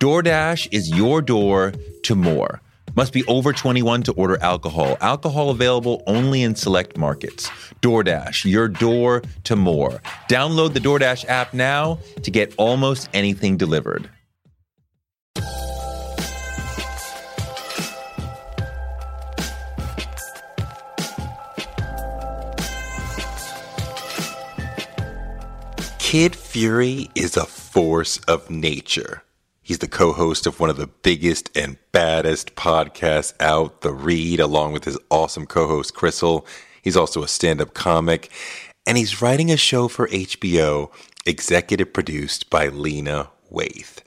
DoorDash is your door to more. Must be over 21 to order alcohol. Alcohol available only in select markets. DoorDash, your door to more. Download the DoorDash app now to get almost anything delivered. Kid Fury is a force of nature. He's the co host of one of the biggest and baddest podcasts out, The Read, along with his awesome co host, Crystal. He's also a stand up comic, and he's writing a show for HBO, executive produced by Lena Waithe.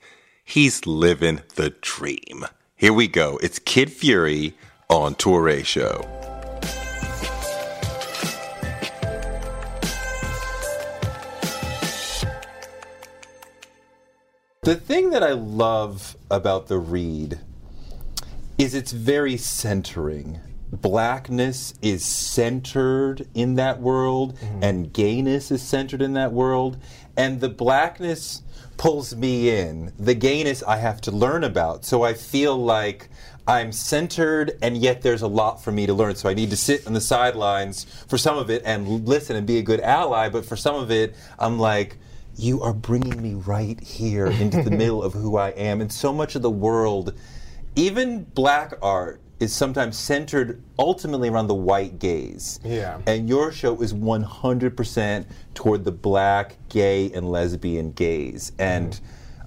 He's living the dream. Here we go. It's Kid Fury on Toure Show. The thing that I love about the read is it's very centering. Blackness is centered in that world, mm-hmm. and gayness is centered in that world, and the blackness pulls me in. The gayness I have to learn about, so I feel like I'm centered, and yet there's a lot for me to learn. So I need to sit on the sidelines for some of it and listen and be a good ally, but for some of it, I'm like, you are bringing me right here into the middle of who I am. And so much of the world, even black art, is sometimes centered ultimately around the white gaze. Yeah. And your show is 100% toward the black, gay, and lesbian gaze. And mm.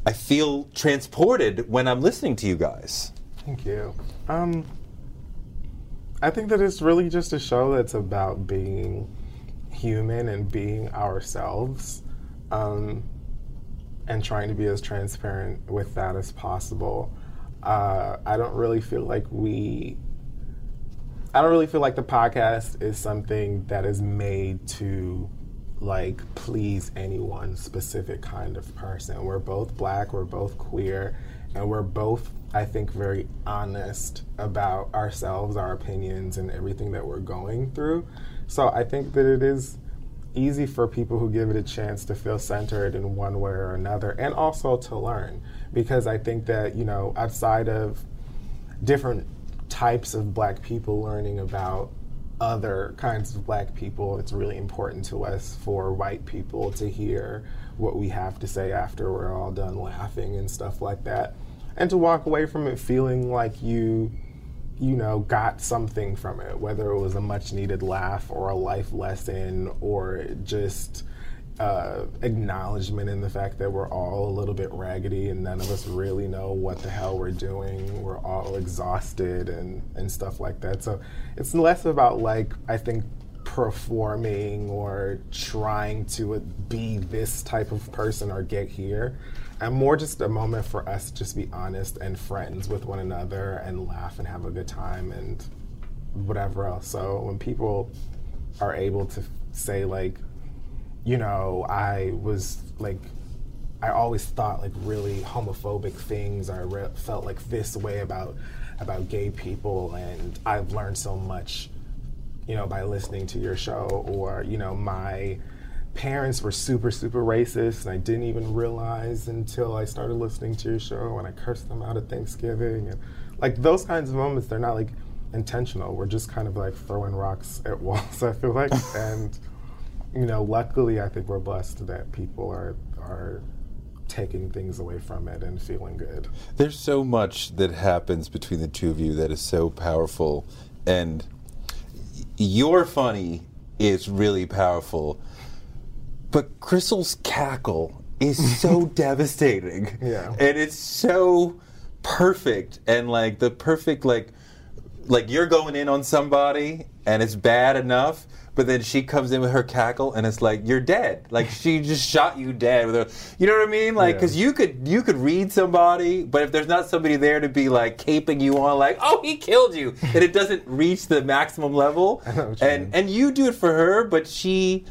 I feel transported when I'm listening to you guys. Thank you. Um, I think that it's really just a show that's about being human and being ourselves um, and trying to be as transparent with that as possible. Uh, I don't really feel like we. I don't really feel like the podcast is something that is made to like please any one specific kind of person. We're both black, we're both queer, and we're both, I think, very honest about ourselves, our opinions, and everything that we're going through. So I think that it is easy for people who give it a chance to feel centered in one way or another and also to learn because i think that you know outside of different types of black people learning about other kinds of black people it's really important to us for white people to hear what we have to say after we're all done laughing and stuff like that and to walk away from it feeling like you you know, got something from it, whether it was a much needed laugh or a life lesson or just uh, acknowledgement in the fact that we're all a little bit raggedy and none of us really know what the hell we're doing. We're all exhausted and, and stuff like that. So it's less about, like, I think performing or trying to be this type of person or get here and more just a moment for us to just be honest and friends with one another and laugh and have a good time and whatever else. So when people are able to say like, you know, I was like, I always thought like really homophobic things. I re- felt like this way about about gay people, and I've learned so much, you know, by listening to your show. Or you know, my parents were super, super racist, and I didn't even realize until I started listening to your show and I cursed them out at Thanksgiving. And like those kinds of moments, they're not like intentional. We're just kind of like throwing rocks at walls, I feel like. and, you know, luckily, I think we're blessed that people are, are taking things away from it and feeling good. There's so much that happens between the two of you that is so powerful. And your funny is really powerful but Crystal's cackle is so devastating. Yeah. And it's so perfect and like the perfect like like you're going in on somebody and it's bad enough, but then she comes in with her cackle and it's like you're dead. Like she just shot you dead with her. You know what I mean? Like Yeah. because you could you could read somebody, but if there's not somebody there to be like caping you on, like oh he killed you, and it doesn't reach the maximum level, know what you and mean. and you do it for her, but she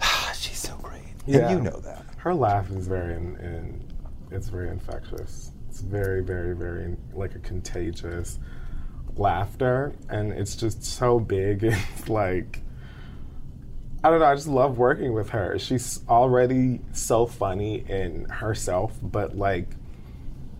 she's so great, Yeah. and you know that. Her laugh is very, in, in, it's very infectious. It's very, very, very like a contagious laughter, and it's just so big. It's like I don't know. I just love working with her. She's already so funny in herself, but like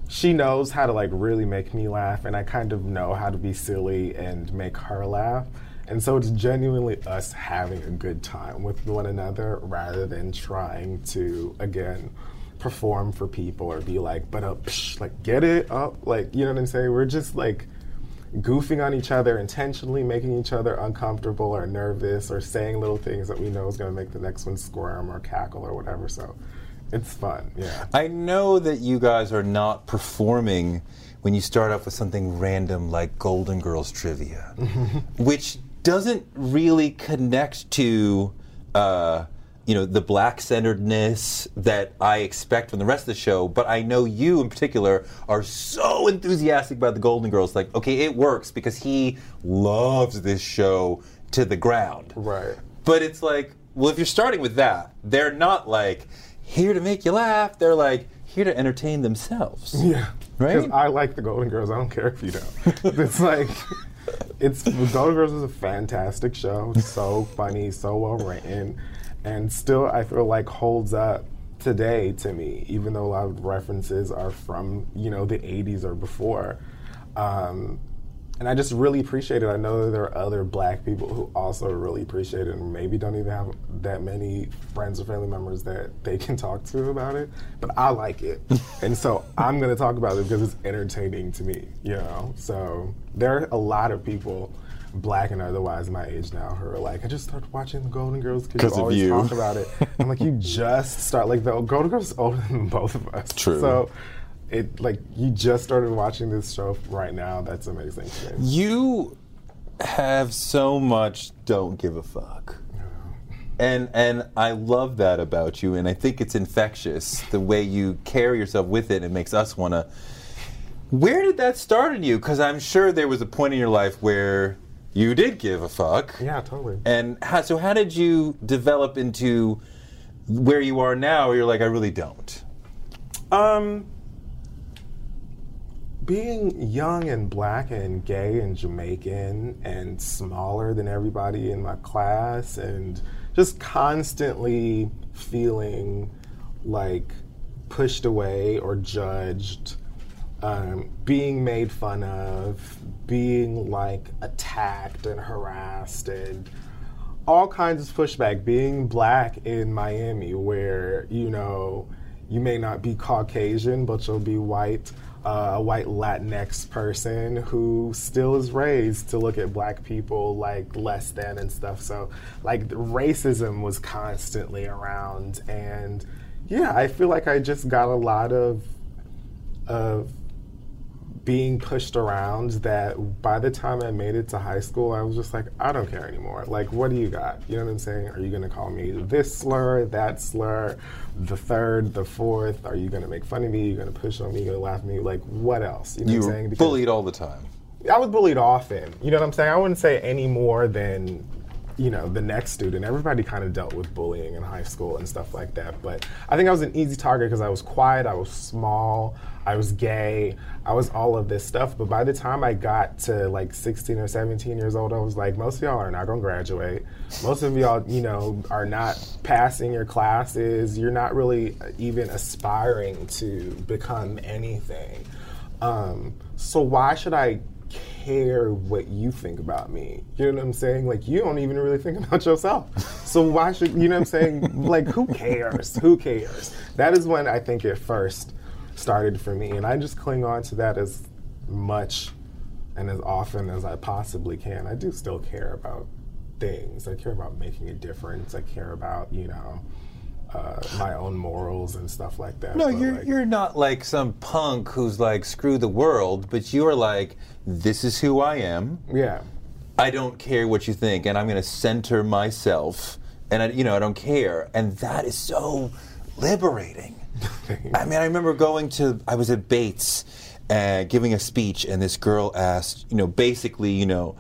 she knows how to like really make me laugh, and I kind of know how to be silly and make her laugh. And so it's genuinely us having a good time with one another rather than trying to again perform for people or be like, but up, psh, like get it up, like you know what I'm saying. We're just like goofing on each other intentionally, making each other uncomfortable or nervous, or saying little things that we know is going to make the next one squirm or cackle or whatever. So it's fun, yeah. I know that you guys are not performing when you start off with something random like Golden Girls trivia, which doesn't really connect to, uh, you know, the black centeredness that I expect from the rest of the show. But I know you in particular are so enthusiastic about the Golden Girls. Like, okay, it works because he loves this show to the ground. Right. But it's like, well, if you're starting with that, they're not like here to make you laugh. They're like here to entertain themselves. Yeah. Right? Because I like the Golden Girls. I don't care if you don't. it's like, it's Golden Girls is a fantastic show. So funny, so well written, and still I feel like holds up today to me, even though a lot of references are from you know the '80s or before. Um, and I just really appreciate it. I know that there are other black people who also really appreciate it and maybe don't even have that many friends or family members that they can talk to about it. But I like it. and so I'm going to talk about it because it's entertaining to me, you know? So there are a lot of people, black and otherwise my age now, who are like, I just started watching the Golden Girls because of you always you." talk about it. I'm like, you just start, like, the Golden Girls is older than both of us. True. So it like you just started watching this show right now. That's amazing. You have so much don't give a fuck. And and I love that about you and I think it's infectious the way you carry yourself with it it makes us want to Where did that start in you cuz I'm sure there was a point in your life where you did give a fuck. Yeah, totally. And how, so how did you develop into where you are now where you're like I really don't? Um, being young and black and gay and Jamaican and smaller than everybody in my class and just constantly feeling like pushed away or judged, um, being made fun of, being like attacked and harassed and all kinds of pushback. Being black in Miami, where you know you may not be Caucasian, but you'll be white, uh, a white Latinx person who still is raised to look at black people like less than and stuff. So, like, racism was constantly around, and yeah, I feel like I just got a lot of of being pushed around that by the time I made it to high school, I was just like, I don't care anymore. Like, what do you got? You know what I'm saying? Are you going to call me this slur, that slur, the third, the fourth? Are you going to make fun of me? Are you going to push on me? Are you going to laugh at me? Like, what else? You know You what I'm saying? Because bullied all the time. I was bullied often. You know what I'm saying? I wouldn't say any more than you know the next student. Everybody kind of dealt with bullying in high school and stuff like that. But I think I was an easy target because I was quiet, I was small, I was gay, I was all of this stuff. But by the time I got to like 16 or 17 years old, I was like, most of y'all are not gonna graduate. Most of y'all, you know, are not passing your classes. You're not really even aspiring to become anything. Um, so why should I care what you think about me? You know what I'm saying? Like you don't even really think about yourself. So why should you know what I'm saying? Like who cares? Who cares? That is when I think it first started for me, and I just cling on to that as much and as often as I possibly can. I do still care about things. I care about making a difference. I care about you know uh, my own morals and stuff like that. No, but, you're like, you're not like some punk who's like screw the world, but you're like this is who I am. yeah. I don't care what you think, and I'm going to center myself, and I, you know I don't care, and that is so liberating. I mean, I remember going to I was at Bates, uh, giving a speech, and this girl asked, you know, basically, you know,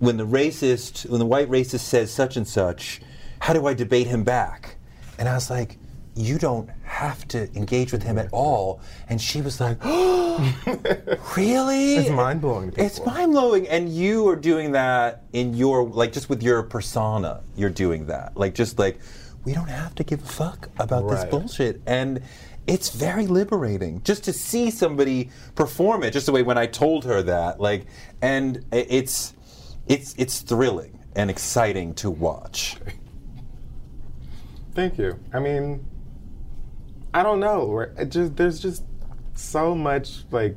when the racist, when the white racist says such and such, how do I debate him back? And I was like, you don't have to engage with him at all. And she was like, oh, really? It's mind-blowing to It's mind blowing. And you are doing that in your, like, just with your persona, you're doing that. Like, just like, we don't have to give a fuck about this bullshit. And it's very liberating just to see somebody perform it, just the way when I told her that. Like, and it's, it's, it's thrilling and exciting to watch. Thank you. I mean, I don't know. It just there's just so much like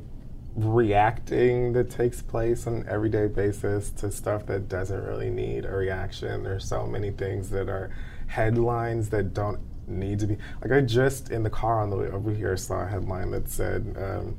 reacting that takes place on an everyday basis to stuff that doesn't really need a reaction. There's so many things that are headlines that don't need to be. Like I just in the car on the way over here saw a headline that said, um,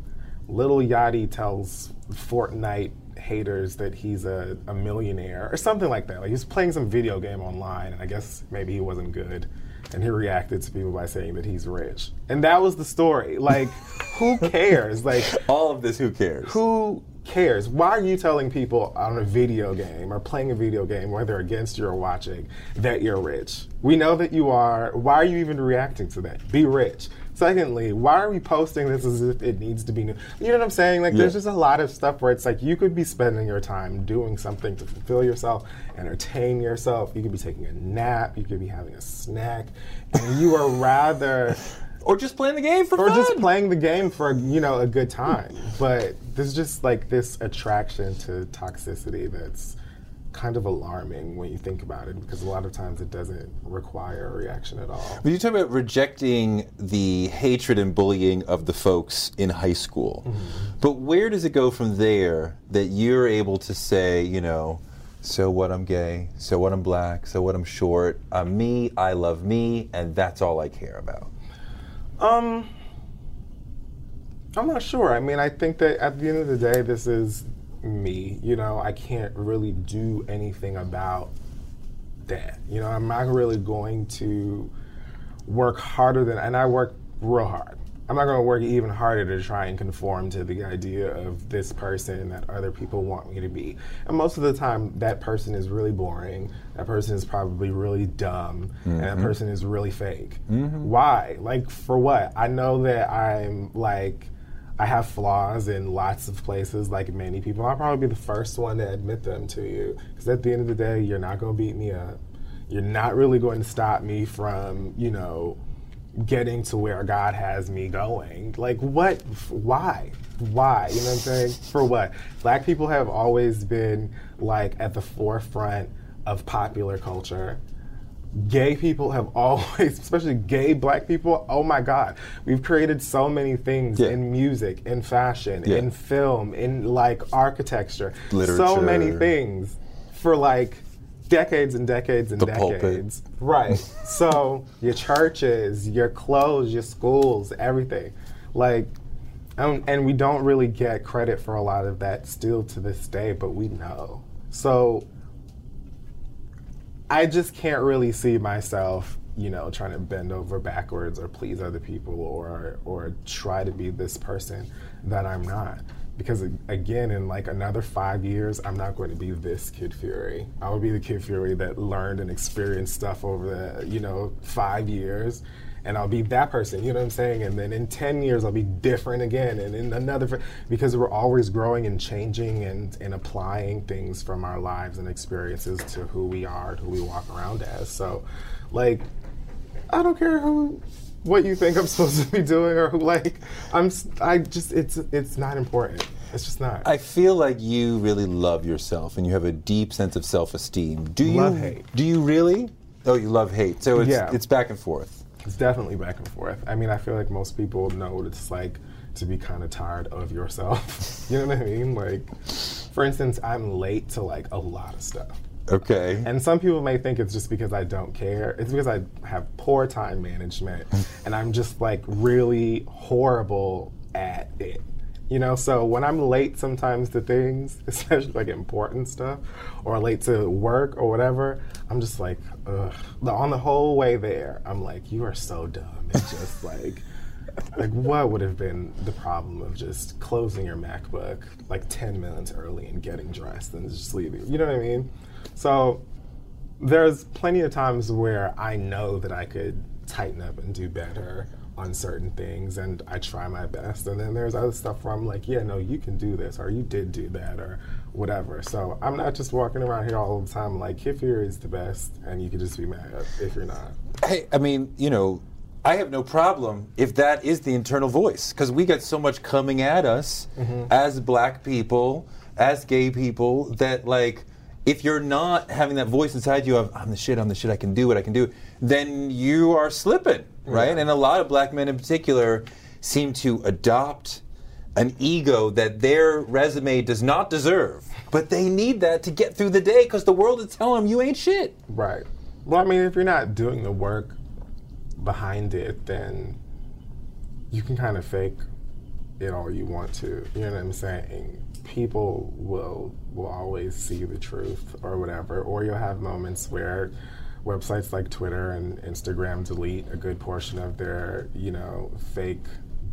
"Lil Yachty tells Fortnite." haters that he's a, a millionaire or something like that like he's playing some video game online and i guess maybe he wasn't good and he reacted to people by saying that he's rich and that was the story like who cares like All of this, who cares? who cares? Why are you telling people on a video game or playing a video game, whether against you or watching, that you're rich? We know that you are. Why are you even reacting to that? Be rich. Secondly, why are we posting this as if it needs to be new? You know what I'm saying? Like, there's just a lot of stuff where it's like you could be spending your time doing something to fulfill yourself, entertain yourself. You could be taking a nap. You could be having a snack, and you are rather Or just playing the game for or fun. just playing the game for you know a good time. But there's just like this attraction to toxicity that's kind of alarming when you think about it because a lot of times it doesn't require a reaction at all. When you talk about rejecting the hatred and bullying of the folks in high school, but where does it go from there that you're able to say, you know, so what I'm gay, so what I'm black, so what I'm short, I'm me, I love me, and that's all I care about? Um, I'm not sure. I mean, I think that at the end of the day, this is me. You know, I can't really do anything about that. You know, I'm not really going to work harder than, and I work real hard. I'm not going to work even harder to try and conform to the idea of this person that other people want me to be. And most of the time, that person is really boring. That person is probably really dumb. And that mm-hmm. person is really fake. Mm-hmm. Why? Like, for what? I know that I'm like, I have flaws in lots of places, like many people. I'll probably be the first one to admit them to you. Because at the end of the day, you're not going to beat me up. You're not really going to stop me from, you know, getting to where God has me going. Like, what? Why? Why? You know what I'm saying? For what? Black people have always been, like, at the forefront of popular culture gay people have always, especially gay black people, oh my God, we've created so many things Yeah. in music, in fashion, Yeah. in film, in like architecture, so many things for like decades and decades and The pulpit. decades. Right. so your churches, your clothes, your schools, everything. Like, um, and we don't really get credit for a lot of that still to this day, but we know. So I just can't really see myself, you know, trying to bend over backwards or please other people or or try to be this person that I'm not. Because again, in like another five years, I'm not going to be this Kid Fury. I will be the Kid Fury that learned and experienced stuff over the, you know, five years. And I'll be that person, you know what I'm saying? And then in 10 years, I'll be different again. And in another, because we're always growing and changing and, and applying things from our lives and experiences to who we are, who we walk around as. So, like, I don't care who, what you think I'm supposed to be doing or who, like, I'm, I just, it's, it's not important. It's just not. I feel like you really love yourself and you have a deep sense of self-esteem. Do you Love hate. Do you really? Oh, you love hate. So it's Yeah. it's back and forth. It's definitely back and forth. I mean, I feel like most people know what it's like to be kind of tired of yourself. you know what I mean? Like, for instance, I'm late to like a lot of stuff. Okay. And some people may think it's just because I don't care. It's because I have poor time management and I'm just like really horrible at it. You know, so when I'm late sometimes to things, especially like important stuff, or late to work or whatever, I'm just like, ugh. On the whole way there, I'm like, you are so dumb. It's just like, like what would have been the problem of just closing your MacBook like 10 minutes early and getting dressed and just leaving? You know what I mean? So there's plenty of times where I know that I could tighten up and do better on certain things and I try my best. And then there's other stuff where I'm like, yeah, no, you can do this or you did do that or whatever. So I'm not just walking around here all the time like Kid Fury is the best and you can just be mad if you're not. Hey, I mean, you know, I have no problem if that is the internal voice because we get so much coming at us Mm-hmm. as black people, as gay people that like if you're not having that voice inside you of I'm the shit, I'm the shit, I can do what I can do, then you are slipping, right? Yeah. And a lot of black men in particular seem to adopt an ego that their resume does not deserve, but they need that to get through the day because the world is telling them you ain't shit. Right. Well, I mean, if you're not doing the work behind it, then you can kind of fake it all you want to. You know what I'm saying? People will will always see the truth or whatever, or you'll have moments where websites like Twitter and Instagram delete a good portion of their, you know, fake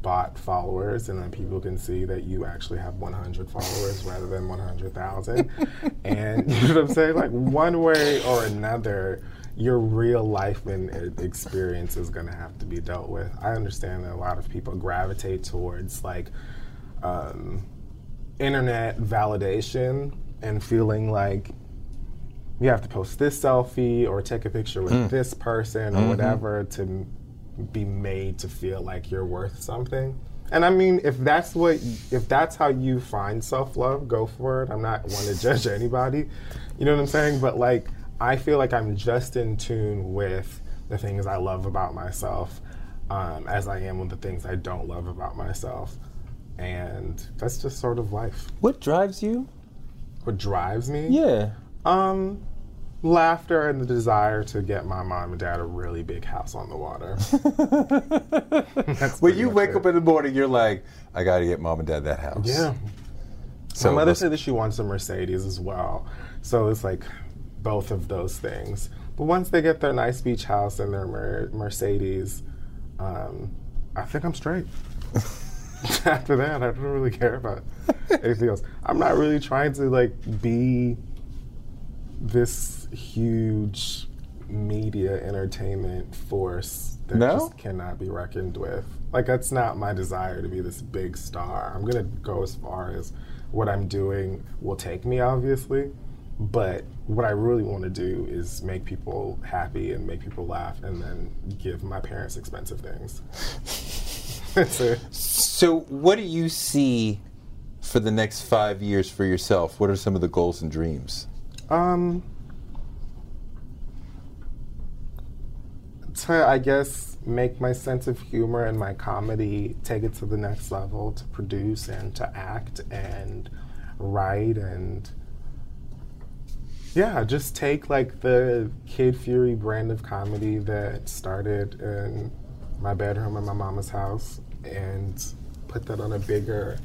bot followers and then people can see that you actually have 100 followers rather than 100,000 and you know what I'm saying? Like one way or another your real life and e- experience is going to have to be dealt with. I understand that a lot of people gravitate towards like um, internet validation and feeling like you have to post this selfie or take a picture with this person or whatever to be made to feel like you're worth something. And I mean, if that's what, if that's how you find self love, go for it. I'm not one to judge anybody, you know what I'm saying? But like, I feel like I'm just in tune with the things I love about myself, um, as I am with the things I don't love about myself, and that's just sort of life. What drives you? What drives me? Yeah. Um, laughter and the desire to get my mom and dad a really big house on the water. When you wake it. up in the morning, you're like, I gotta get mom and dad that house. yeah. So my mother said that she wants a Mercedes as well. So it's like both of those things. But once they get their nice beach house and their Mer- Mercedes, um, I think I'm straight. After that, I don't really care about anything else. I'm not really trying to like be this huge media entertainment force that No? just cannot be reckoned with. Like that's not my desire to be this big star. I'm gonna go as far as what I'm doing will take me, obviously. But what I really want to do is make people happy and make people laugh, and then give my parents expensive things. That's it. So, what do you see for the next five years for yourself? What are some of the goals and dreams? Um, to I guess make my sense of humor and my comedy take it to the next level to produce and to act and write and yeah, just take like the Kid Fury brand of comedy that started in my bedroom in my mama's house and put that on a bigger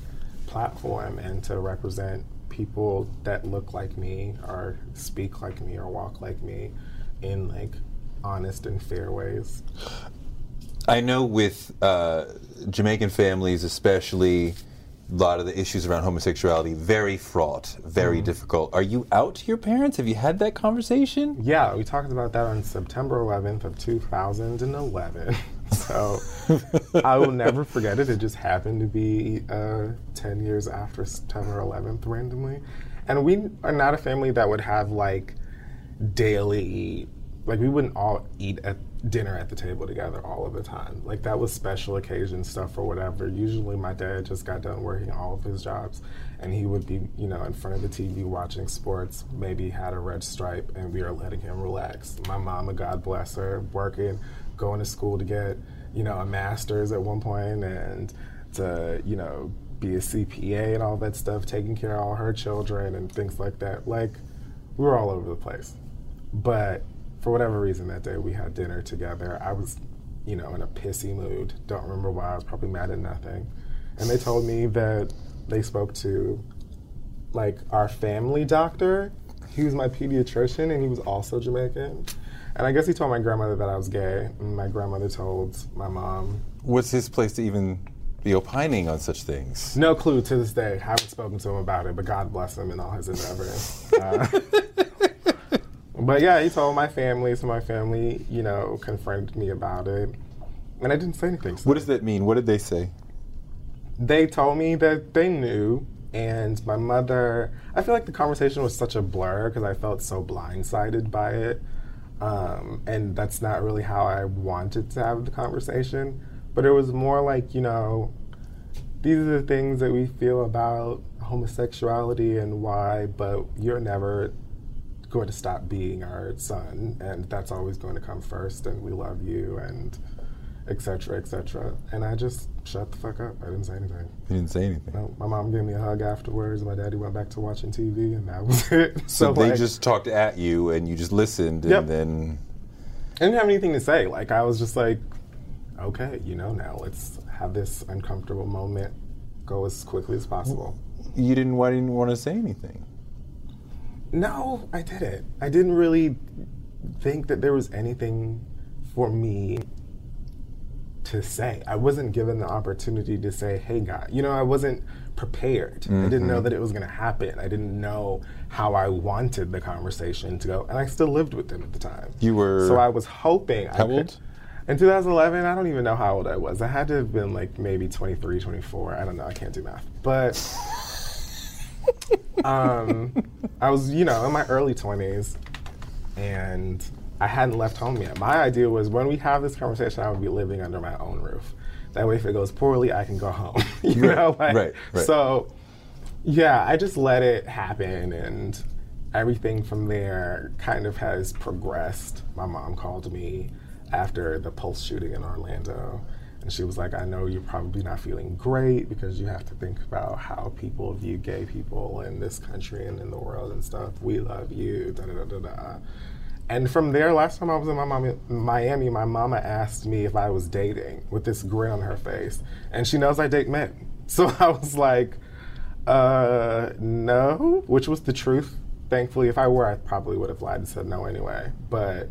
platform and to represent people that look like me or speak like me or walk like me in like honest and fair ways. I know with uh, Jamaican families, especially, a lot of the issues around homosexuality very fraught, very difficult. Are you out to your parents? Have you had that conversation? Yeah, we talked about that on September 11th of 2011. so I will never forget it. It just happened to be uh, 10 years after September 11th randomly. And we are not a family that would have like daily, like we wouldn't all eat at dinner at the table together all of the time. Like that was special occasion stuff or whatever. Usually my dad just got done working all of his jobs and he would be, you know, in front of the TV watching sports, maybe had a red stripe and we are letting him relax. My mama, God bless her, working, going to school to get, you know, a master's at one point and to, you know, be a CPA and all that stuff, taking care of all her children and things like that. Like we were all over the place. But for whatever reason that day we had dinner together. I was, you know, in a pissy mood. Don't remember why. I was probably mad at nothing. And they told me that they spoke to like our family doctor. He was my pediatrician and he was also Jamaican. And I guess he told my grandmother that I was gay. And my grandmother told my mom. What's his place to even be opining on such things? No clue to this day. I haven't spoken to him about it, but God bless him in all his endeavors. uh, but yeah, he told my family, so my family, you know, confronted me about it. And I didn't say anything. So What does that mean? What did they say? they told me that they knew and my mother i feel like the conversation was such a blur because i felt so blindsided by it um, and that's not really how i wanted to have the conversation but it was more like you know these are the things that we feel about homosexuality and why but you're never going to stop being our son and that's always going to come first and we love you and etc etc and i just shut the fuck up i didn't say anything He didn't say anything. no, my mom gave me a hug afterwards. My daddy went back to watching TV, and that was it. So, they like, just talked at you and you just listened Yep. and then I didn't have anything to say. Like I was just like, okay, you know, now let's have this uncomfortable moment go as quickly as possible. you didn't why didn't want to say anything? No, I didn't. I didn't really think that there was anything for me to say. I wasn't given the opportunity to say, hey, God. You know, I wasn't prepared. I didn't know that it was going to happen. I didn't know how I wanted the conversation to go. And I still lived with them at the time. You were So I was hoping. I How could- old? In 2011, I don't even know how old I was. I had to have been like maybe 23, 24. I don't know. I can't do math. But um, I was, you know, in my early 20s and I hadn't left home yet. My idea was when we have this conversation, I would be living under my own roof. That way, if it goes poorly, I can go home. you Right, know, like, right, right. So, yeah, I just let it happen, and everything from there kind of has progressed. My mom called me after the Pulse shooting in Orlando, and she was like, "I know you're probably not feeling great because you have to think about how people view gay people in this country and in the world and stuff. We love you." Da da da da da. And from there, last time I was in my mom, Miami, my mama asked me if I was dating with this grin on her face. And she knows I date men. So I was like, uh, no, which was the truth. Thankfully, if I were, I probably would have lied and said no anyway. But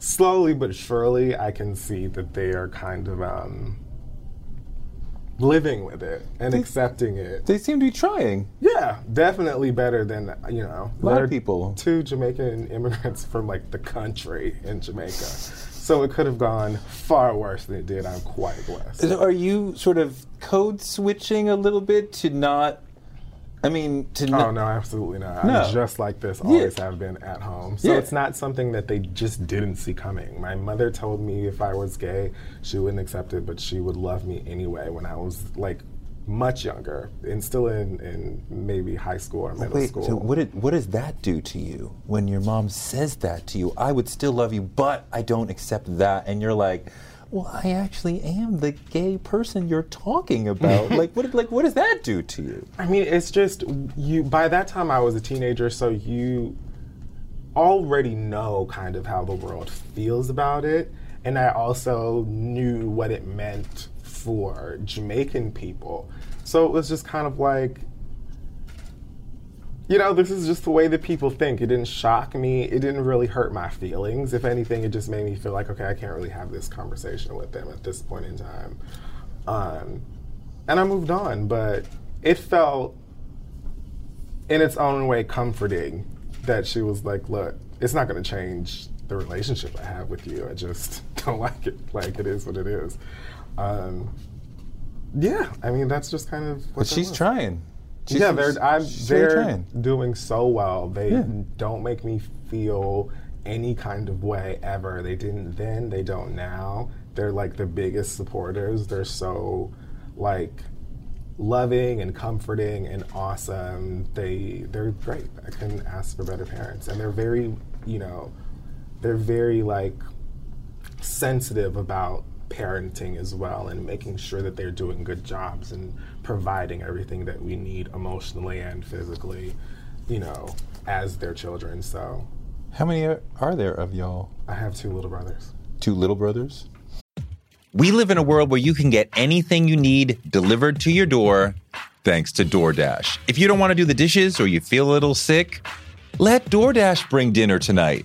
slowly but surely, I can see that they are kind of um, living with it and accepting it. They seem to be trying. Yeah, definitely better than you know. A lot of people. Two Jamaican immigrants from like the country in Jamaica, so it could have gone far worse than it did. I'm quite blessed. So Are you sort of code switching a little bit to not? I mean, to Oh no, absolutely not. No. I'm just like this. Always have been at home. So Yeah. it's not something that they just didn't see coming. My mother told me if I was gay, she wouldn't accept it, but she would love me anyway. When I was like much younger and still in, in maybe high school or oh, middle Wait, school. so what, did, what does that do to you when your mom says that to you? I would still love you, but I don't accept that. And you're like, well, I actually am the gay person you're talking about. like, what, like, what does that do to you? I mean, it's just you. By that time, I was a teenager, so you already know kind of how the world feels about it, and I also knew what it meant for Jamaican people. So it was just kind of like, you know, this is just the way that people think. It didn't shock me. It didn't really hurt my feelings. If anything, it just made me feel like, okay, I can't really have this conversation with them at this point in time. Um, and I moved on, but it felt in its own way comforting that she was like, look, it's not going to change the relationship I have with you. I just don't like it. Like, it is what it is. Um, yeah, I mean, that's just kind of what But she's was. trying. She's, yeah, they're I'm, they're trying. doing so well. They Yeah. don't make me feel any kind of way ever. They didn't then. They don't now. They're like the biggest supporters. They're so like loving and comforting and awesome. They they're great. I couldn't ask for better parents, and they're very you know they're very like sensitive about parenting as well and making sure that they're doing good jobs and providing everything that we need emotionally and physically you know as their children. So How many are, are there of y'all? I have two little brothers. Two little brothers? We live in a world where you can get anything you need delivered to your door thanks to DoorDash. If you don't want to do the dishes or you feel a little sick, let DoorDash bring dinner tonight.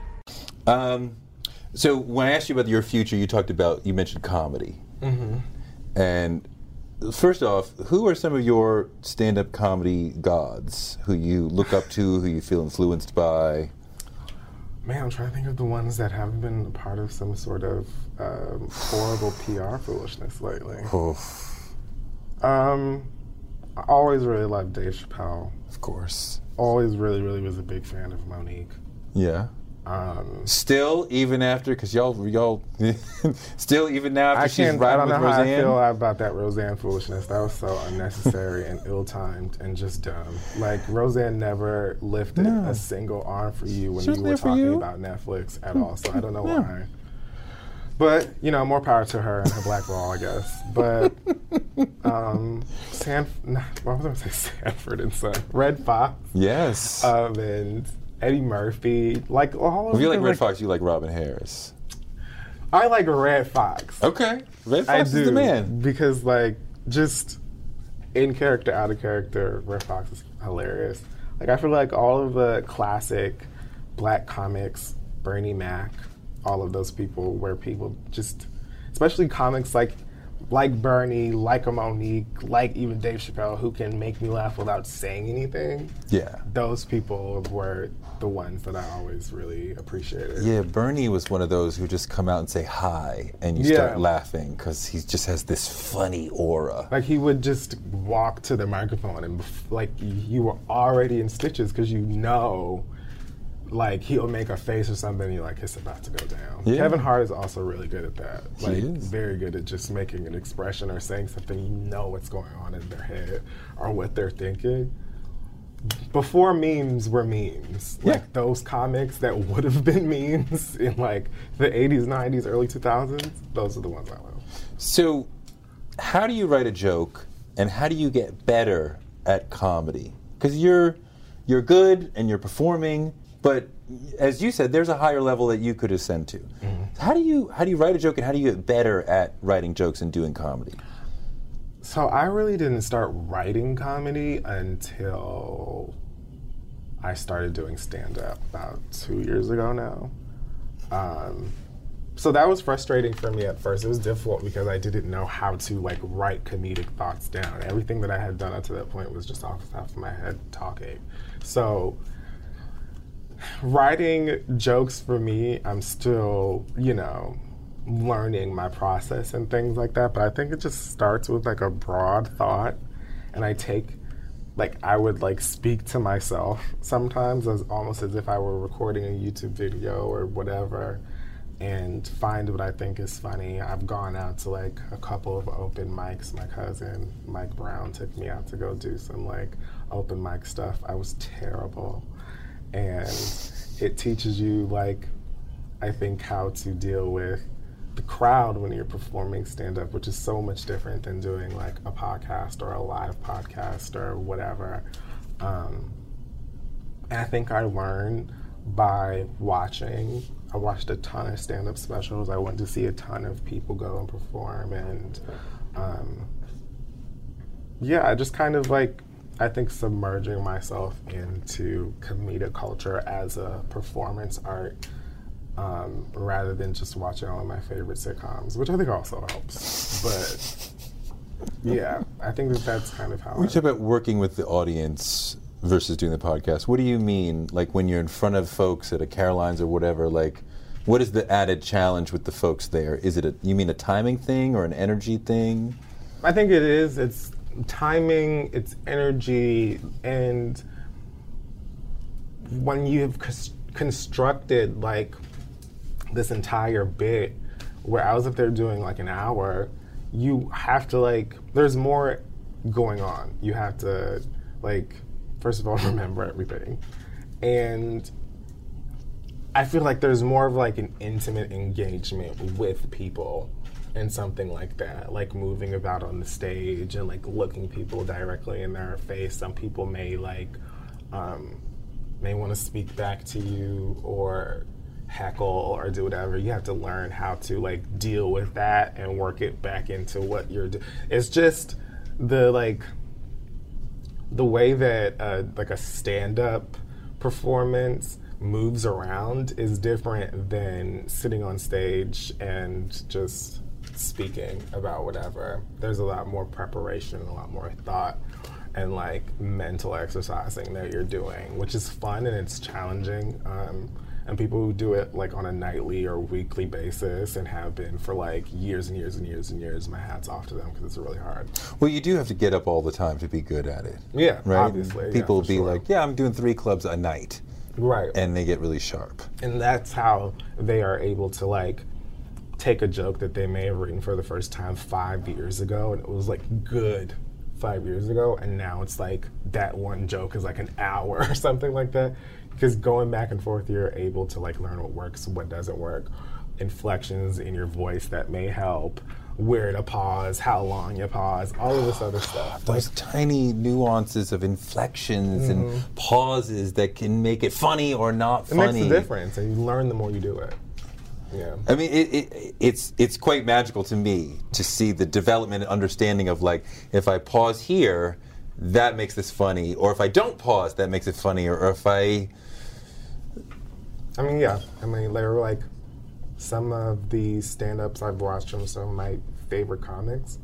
Um, so when I asked you about your future, you talked about, you mentioned comedy. And first off, who are some of your stand up comedy gods who you look up to, who you feel influenced by? Man, I'm trying to think of the ones that have been a part of some sort of um, horrible PR foolishness lately. Um, I always really loved Dave Chappelle. Of course. Always really, really was a big fan of Mo'Nique. Yeah. Um, Still, even after, because y'all, y'all, still, even now after I she's can't. I riding don't know with how Roseanne. I feel about that Roseanne foolishness. That was so unnecessary and ill-timed and just dumb. Like Roseanne never lifted No. a single arm for you when you were talking you. about Netflix at all. So I don't know Yeah. why. But you know, more power to her and her black ball, I guess. But um, San, nah, what was I gonna say? Sanford and Son, Redd Foxx, yes. um, and Eddie Murphy, like all of if you like Redd Foxx, you like Robin Harris. I like Redd Foxx. Okay. Red I Fox do is the man. because like just in character, out of character, Redd Foxx is hilarious. Like I feel like all of the classic black comics, Bernie Mac, all of those people, where people just, especially comics like like Bernie, like a Mo'Nique, like even Dave Chappelle, who can make me laugh without saying anything. Yeah. Those people were the ones that I always really appreciated. Yeah, Bernie was one of those who just come out and say hi, and you Yeah. start laughing because he just has this funny aura. Like he would just walk to the microphone and like you were already in stitches because you know like he'll make a face or something, you're like, it's about to go down. Yeah. Kevin Hart is also really good at that. He Like is. very good at just making an expression or saying something you know what's going on in their head or what they're thinking. Before memes were memes, Yeah. like those comics that would have been memes in like the 80s, 90s, early 2000s, those are the ones I love. So, how do you write a joke, and how do you get better at comedy? Because you're you're good and you're performing, but as you said, there's a higher level that you could ascend to. How do you how do you write a joke, and how do you get better at writing jokes and doing comedy? So I really didn't start writing comedy until I started doing stand up about two years ago now. Um, so that was frustrating for me at first. It was difficult because I didn't know how to like write comedic thoughts down. Everything that I had done up to that point was just off the top of my head talking. So writing jokes for me, I'm still, you know, learning my process and things like that. But I think it just starts with like a broad thought, and I take, like, I would like speak to myself sometimes as almost as if I were recording a YouTube video or whatever. And find what I think is funny. I've gone out to like a couple of open mics. My cousin Mike Brown took me out to go do some like open mic stuff. I was terrible and it teaches you like i think how to deal with the crowd when you're performing stand up which is so much different than doing like a podcast or a live podcast or whatever. Um, and i think i learned by watching. I watched a ton of stand up specials. I went to see a ton of people go and perform and um, yeah, I just kind of like I think submerging myself into comedic culture as a performance art um, rather than just watching all of my favorite sitcoms, which I think also helps. But yeah, I think that that's kind of how. You talk about working with the audience versus doing the podcast, what do you mean? Like when you're in front of folks at a Caroline's or whatever, like what is the added challenge with the folks there? Is it a you mean a timing thing or an energy thing? I think it is. It's timing, it's energy, and when you've cons- constructed like this entire bit where I was up there doing like an hour, you have to like, there's more going on. You have to like, first of all, remember everything. And I feel like there's more of like an intimate engagement with people and something like that, like moving about on the stage and like looking people directly in their face. Some people may like um, may want to speak back to you or heckle or do whatever. You have to learn how to like deal with that and work it back into what you're doing. It's just the like the way that uh, like a stand-up performance moves around is different than sitting on stage and just speaking about whatever. There's a lot more preparation, a lot more thought, and like mental exercising that you're doing, which is fun and it's challenging. Um, and people who do it like on a nightly or weekly basis and have been for like years and years and years and years, my hat's off to them because it's really hard. Well, you do have to get up all the time to be good at it. Yeah, Right? obviously. yeah, People will be sure. like, yeah, I'm doing three clubs a night. right. And they get really sharp. and that's how they are able to like take a joke that they may have written for the first time five years ago and it was like good five years ago and now it's like that one joke is like an hour or something like that because going back and forth you're able to like learn what works what doesn't work inflections in your voice that may help where to pause how long you pause all of this other stuff Those tiny nuances of inflections and pauses that can make it funny or not Mm-hmm. it funny. makes a difference and you learn the more you do it yeah I mean, it, it, it's it's quite magical to me to see the development and understanding of like if I pause here, that makes this funny, or if I don't pause, that makes it funnier, or if I I mean, yeah. I mean, they're like some of the stand-ups I've watched from some of my favorite comics.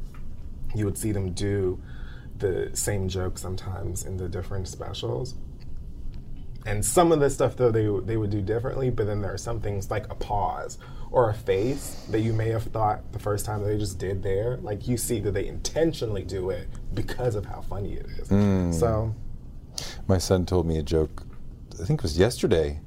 You would see them do the same joke sometimes in the different specials. And some of the stuff though they they would do differently, but then there are some things like a pause or a face that you may have thought the first time they just did there. Like you see that they intentionally do it because of how funny it is. Hmm. So My son told me a joke, I think it was yesterday.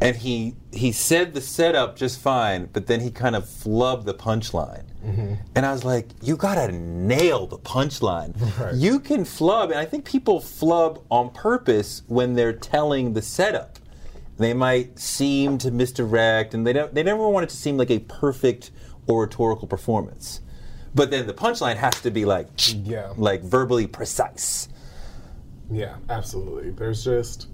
And he he said the setup just fine, but then he kind of flubbed the punchline. Mm-hmm. And I was like, you gotta nail the punchline. Right. You can flub, and I think people flub on purpose when they're telling the setup. They might seem to misdirect, and they don't. They never want it to seem like a perfect oratorical performance. But then the punchline has to be like, Yeah. like verbally precise. Yeah, absolutely. There's just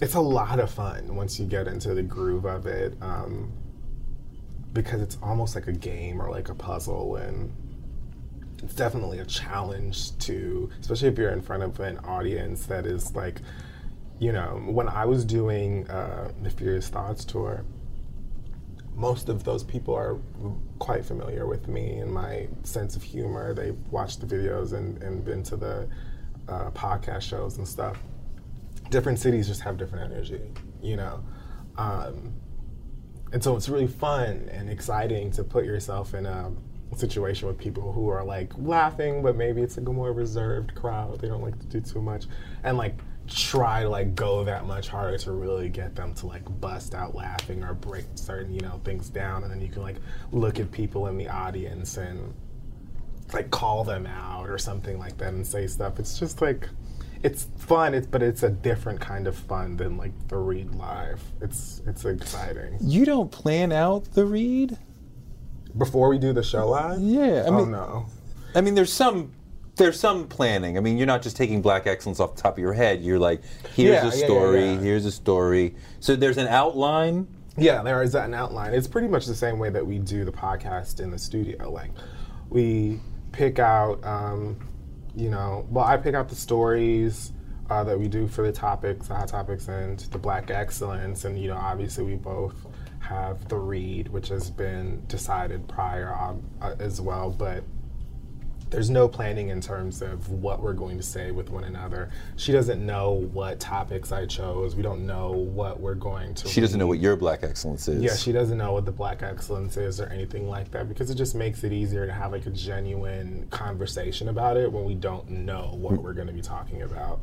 it's a lot of fun once you get into the groove of it, um, because it's almost like a game or like a puzzle, and it's definitely a challenge to, especially if you're in front of an audience that is like, you know, when I was doing uh, the Furious Thoughts tour, most of those people are quite familiar with me and my sense of humor. They've watched the videos and, and been to the uh, podcast shows and stuff. Different cities just have different energy, you know? Um, and so it's really fun and exciting to put yourself in a situation with people who are like laughing, but maybe it's like a more reserved crowd. They don't like to do too much. And like try to like go that much harder to really get them to like bust out laughing or break certain, you know, things down. And then you can like look at people in the audience and like call them out or something like that and say stuff. It's just like it's fun, it's, but it's a different kind of fun than like the read live. It's it's exciting. You don't plan out the read? Before we do the show live? Yeah, I oh mean- no. I mean, there's some there's some planning. I mean, you're not just taking black excellence off the top of your head. You're like, here's Yeah, a yeah, yeah, story, yeah. here's a story. So there's an outline. Yeah, there is an outline. It's pretty much the same way that we do the podcast in the studio. Like, we pick out, um, you know, well, I pick out the stories uh, that we do for the topics, the hot topics, and the black excellence. And, you know, obviously we both have the read, which has been decided prior um, uh, as well. But there's no planning in terms of what we're going to say with one another. She doesn't know what topics I chose. We don't know what we're going to. She doesn't know what your black excellence is. Yeah, she doesn't know what the black excellence is or anything like that because it just makes it easier to have like a genuine conversation about it when we don't know what we're going to be talking about.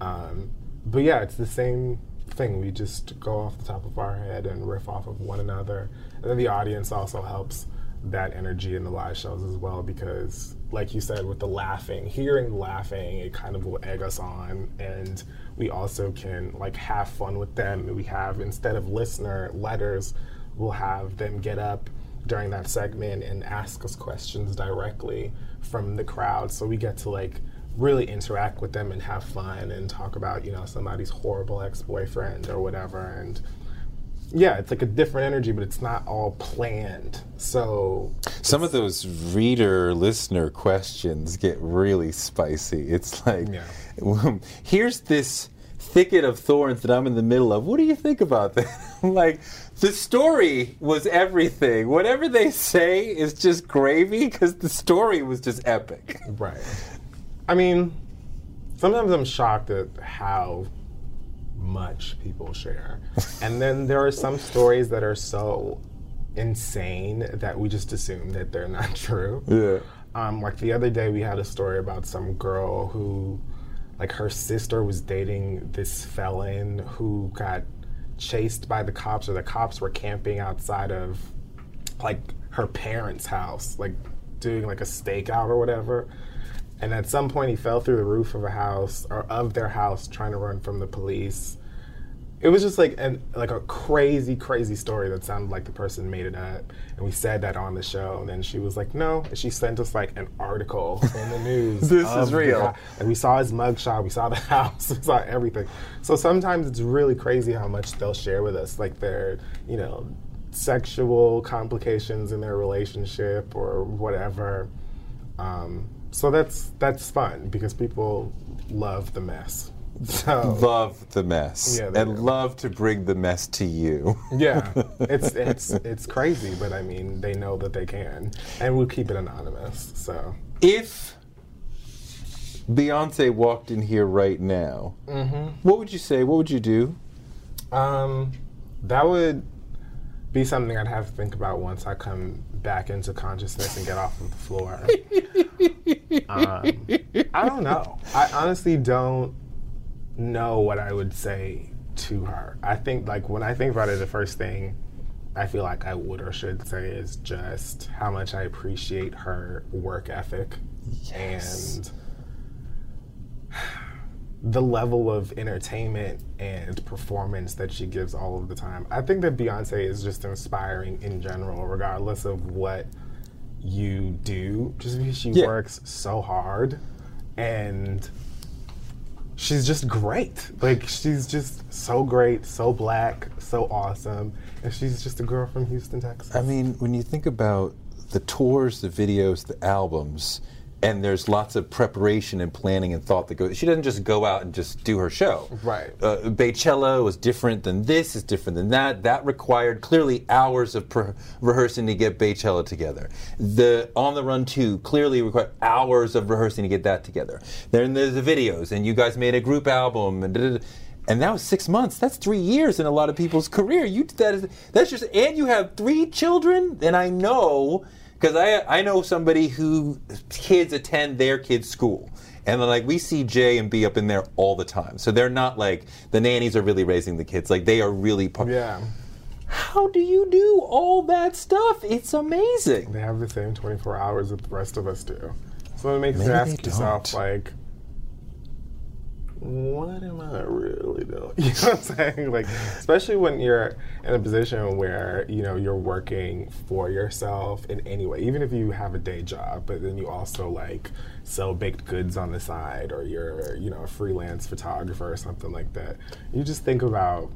Um, but yeah, it's the same thing. We just go off the top of our head and riff off of one another. And then the audience also helps that energy in the live shows as well because like you said with the laughing hearing laughing it kind of will egg us on. And we also can like have fun with them. We have instead of listener letters we'll have them get up during that segment and ask us questions directly from the crowd. So we get to like really interact with them and have fun and talk about you know somebody's horrible ex-boyfriend or whatever. And yeah it's like a different energy but it's not all planned. So Some of those reader listener questions get really spicy. It's like, Yeah. here's this thicket of thorns that I'm in the middle of. What do you think about that? like, the story was everything. Whatever they say is just gravy because the story was just epic. Right. I mean, sometimes I'm shocked at how much people share. and then there are some stories that are so insane that we just assume that they're not true. Yeah. Um, like the other day, we had a story about some girl who, like, her sister was dating this felon who got chased by the cops, or the cops were camping outside of, like, her parents' house, like, doing like a stakeout or whatever. And at some point, he fell through the roof of a house or of their house, trying to run from the police. It was just like an like a crazy, crazy story that sounded like the person made it up. And we said that on the show, and then she was like, "No," and she sent us like an article in the news. This is real. guy. And we saw his mugshot, we saw the house, we saw everything. So sometimes it's really crazy how much they'll share with us, like their, you know, sexual complications in their relationship or whatever. Um, so that's that's fun because people love the mess. So Love the mess. Yeah, and do. love to bring the mess to you. yeah, it's it's it's crazy, but I mean they know that they can, and we'll keep it anonymous. So if Beyonce walked in here right now, what would you say? What would you do? Um, that would be something I'd have to think about once I come back into consciousness and get off of the floor. um, I don't know. I honestly don't know what I would say to her. I think like when I think about it, the first thing I feel like I would or should say is just how much I appreciate her work ethic and the level of entertainment and performance that she gives all of the time. I think that Beyonce is just inspiring in general, regardless of what you do, just because she Yeah. works so hard and she's just great. Like she's just so great, so black, so awesome, and she's just a girl from Houston, Texas. I mean, when you think about the tours, the videos, the albums, and there's lots of preparation and planning and thought that goes. She doesn't just go out and just do her show. Right. Uh, Beychella was different than this. Is different than that. That required clearly hours of pre- rehearsing to get Beychella together. The On the Run Two clearly required hours of rehearsing to get that together. Then there's the videos, and you guys made a group album, and. da-da-da. And that was six months. That's three years in a lot of people's career. You that is that's just and you have three children. And I know because I I know somebody who kids attend their kids' school. And then, like we see J and B up in there all the time, so they're not like the nannies are really raising the kids. Like they are really. Part. yeah, How do you do all that stuff? It's amazing. they have the same 24 hours that the rest of us do. So it makes you ask yourself, like, what am I really doing? You know what I'm saying? Like, especially when you're in a position where, you know, you're working for yourself in any way, even if you have a day job, but then you also like sell baked goods on the side or you're, you know, a freelance photographer or something like that. You just think about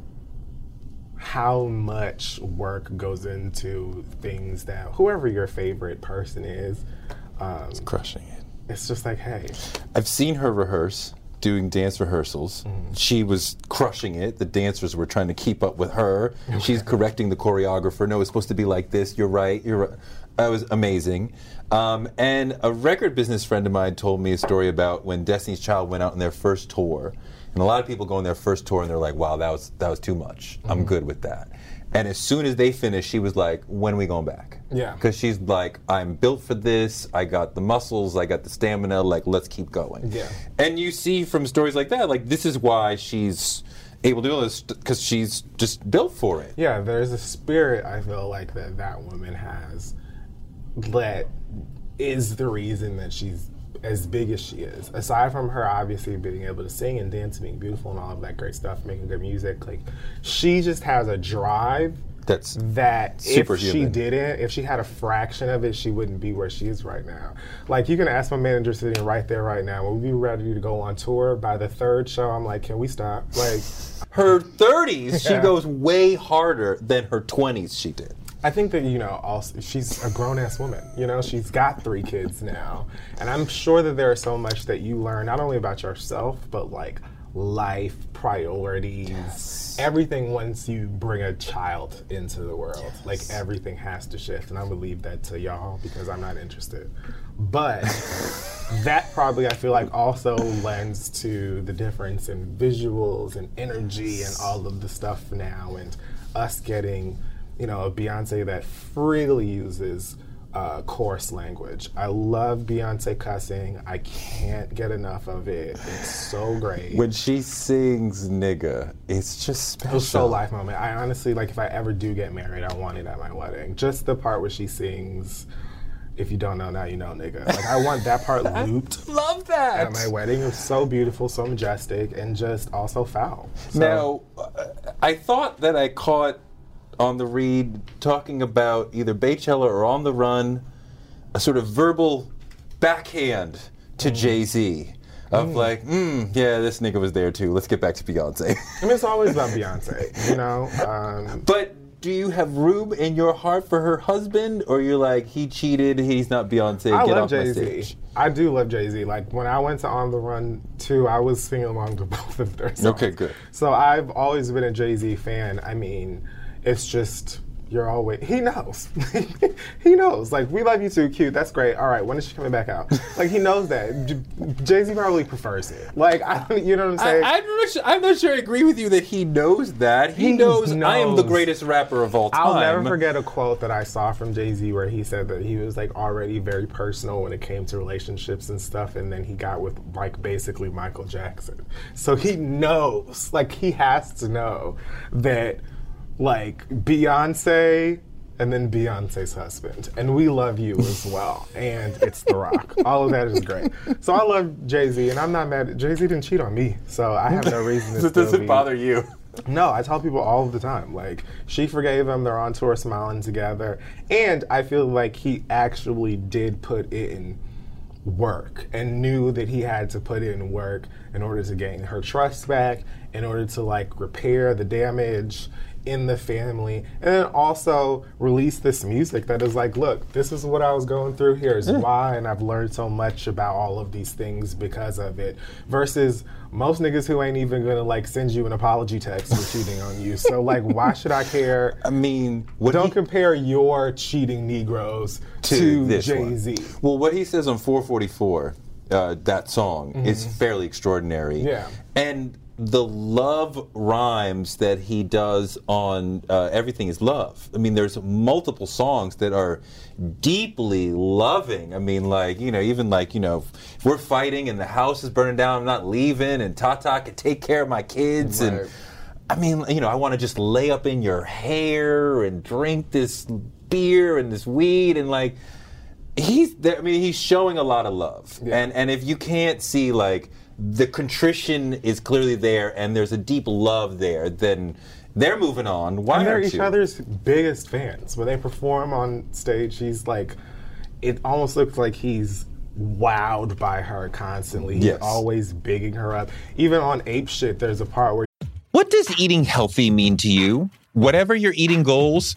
how much work goes into things that whoever your favorite person is, um, Crushing it. it's just like, hey, I've seen her rehearse, doing dance rehearsals. She was crushing it. The dancers were trying to keep up with her. She's correcting the choreographer. No, it's supposed to be like this. You're right. You're right. That was amazing. Um, and a record business friend of mine told me a story about when Destiny's Child went out on their first tour. And a lot of people go on their first tour and they're like, "Wow, that was that was too much. I'm good with that." And as soon as they finished, she was like, "When are we going back?" Yeah. Because she's like, I'm built for this. I got the muscles. I got the stamina. Like, let's keep going. Yeah. And you see from stories like that, like this is why she's able to do this because she's just built for it. yeah, there's a spirit I feel like that that woman has that is the reason that she's as big as she is. Aside from her obviously being able to sing and dance, being beautiful and all of that great stuff, making good music, like she just has a drive That's that if she didn't, if she had a fraction of it, she wouldn't be where she is right now. Like you can ask my manager sitting right there right now, will we be ready to go on tour? By the third show, I'm like, can we stop? Like her 30s. She goes way harder than her 20s. She did. I think that you know, also she's a grown ass woman. You know, she's got three kids now, and I'm sure that there is so much that you learn not only about yourself, but like life priorities, everything. Once you bring a child into the world, like everything has to shift, and I'm gonna leave that to y'all because I'm not interested. But that probably I feel like also lends to the difference in visuals and energy and all of the stuff now, and us getting you know, a Beyonce that freely uses uh, coarse language. I love Beyonce cussing. I can't get enough of it. It's so great. When she sings nigga, it's just special. it was so life moment. I honestly like if I ever do get married, I want it at my wedding. Just the part where she sings. If you don't know now, you know, nigga. Like I want that part looped Love that. at my wedding. It was so beautiful, so majestic, and just also foul. So- Now, uh, I thought that I caught on the read talking about either Beychella or On the Run a sort of verbal backhand to Jay Z of like, mm, yeah, this nigga was there too. Let's get back to Beyonce. I mean, it's always about Beyonce, you know. Um, but do you have room in your heart for her husband, or you're like, he cheated, he's not Beyonce, I get love off my Jay stage? Z. I do love Jay Z. Like when I went to On the Run too, I was singing along to both of their songs. Okay, good. So I've always been a Jay Z fan. I mean, it's just you're always he knows. He knows. Like we love you too cute. That's great. All right when is she coming back out? Like he knows that. Jay-z probably prefers it. Like i you know what i'm saying? I, am not sure, I'm not sure I agree with you that he knows that. He, He knows, I am the greatest rapper of all time. I'll never forget a quote that I saw from Jay Z where he said that he was like already very personal when it came to relationships and stuff, and then he got with like basically Michael Jackson. So he knows, like he has to know that like Beyonce and then Beyonce's husband, and we love you as well, and it's The Rock. All of that is great. So I love Jay Z, and I'm not mad. Jay Z didn't cheat on me, so I have no reason to. This still doesn't be- bother you. no, I tell people all the time. Like, she forgave him, they're on tour smiling together. And I feel like he actually did put in work and knew that he had to put in work in order to gain her trust back, in order to like repair the damage in the family, and then also release this music that is like, look, this is what I was going through. Here's why, and I've learned so much about all of these things because of it. Versus most niggas who ain't even gonna like send you an apology text for cheating on you. So like, why should I care? I mean, what Don't he- compare your cheating Negroes to, to, this Jay Z. one. Well, what he says on 444, uh, that song, is fairly extraordinary. Yeah. And the love rhymes that he does on uh, Everything is Love. I mean, there's multiple songs that are deeply loving. I mean, like, you know, even like, you know, if we're fighting and the house is burning down, I'm not leaving, and Tata can take care of my kids. Right. And I mean, you know, I want to just lay up in your hair and drink this beer and this weed and like he's there, I mean, he's showing a lot of love. Yeah. And and if you can't see like the contrition is clearly there and there's a deep love there, then they're moving on. Why And they're aren't each you? other's biggest fans. When they perform on stage, he's like, it almost looks like he's wowed by her constantly. He's Yes. always bigging her up. Even on Ape Shit, there's a part where What does eating healthy mean to you? Whatever your eating goals,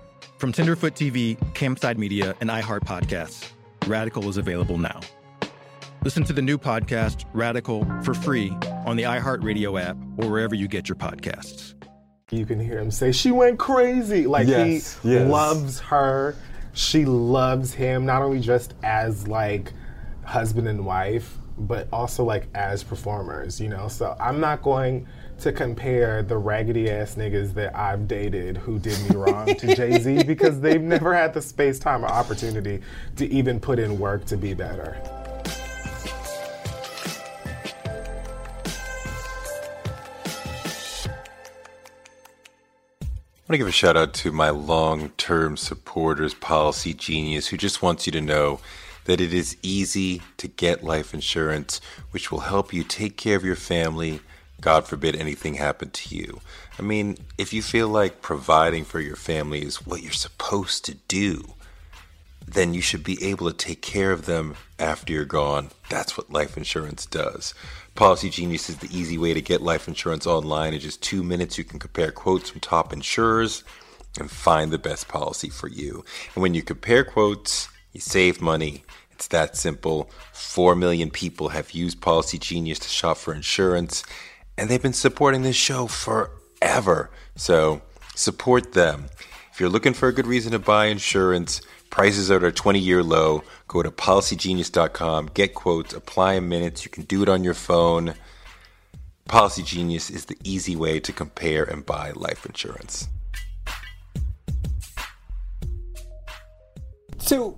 From Tenderfoot TV, Campside Media, and iHeart Podcasts, Radical is available now. Listen to the new podcast, Radical, for free on the iHeartRadio app or wherever you get your podcasts. you can hear him say, She went crazy. Like Yes, he yes. loves her. She loves him, not only just as like husband and wife, but also like as performers, you know? So I'm not going to compare the raggedy ass niggas that I've dated who did me wrong to Jay Z because they've never had the space, time, or opportunity to even put in work to be better. I want to give a shout out to my long term supporters, Policy Genius, who just wants you to know that it is easy to get life insurance, which will help you take care of your family. God forbid anything happened to you. I mean, if you feel like providing for your family is what you're supposed to do, then you should be able to take care of them after you're gone. That's what life insurance does. Policy Genius is the easy way to get life insurance online. In just two minutes, you can compare quotes from top insurers and find the best policy for you. And when you compare quotes, you save money. It's that simple. 4 million people have used Policy Genius to shop for insurance, and they've been supporting this show forever. So support them. If you're looking for a good reason to buy insurance, prices are at a 20 year low. Go to policygenius.com, get quotes, apply in minutes. You can do it on your phone. Policy Genius is the easy way to compare and buy life insurance. So,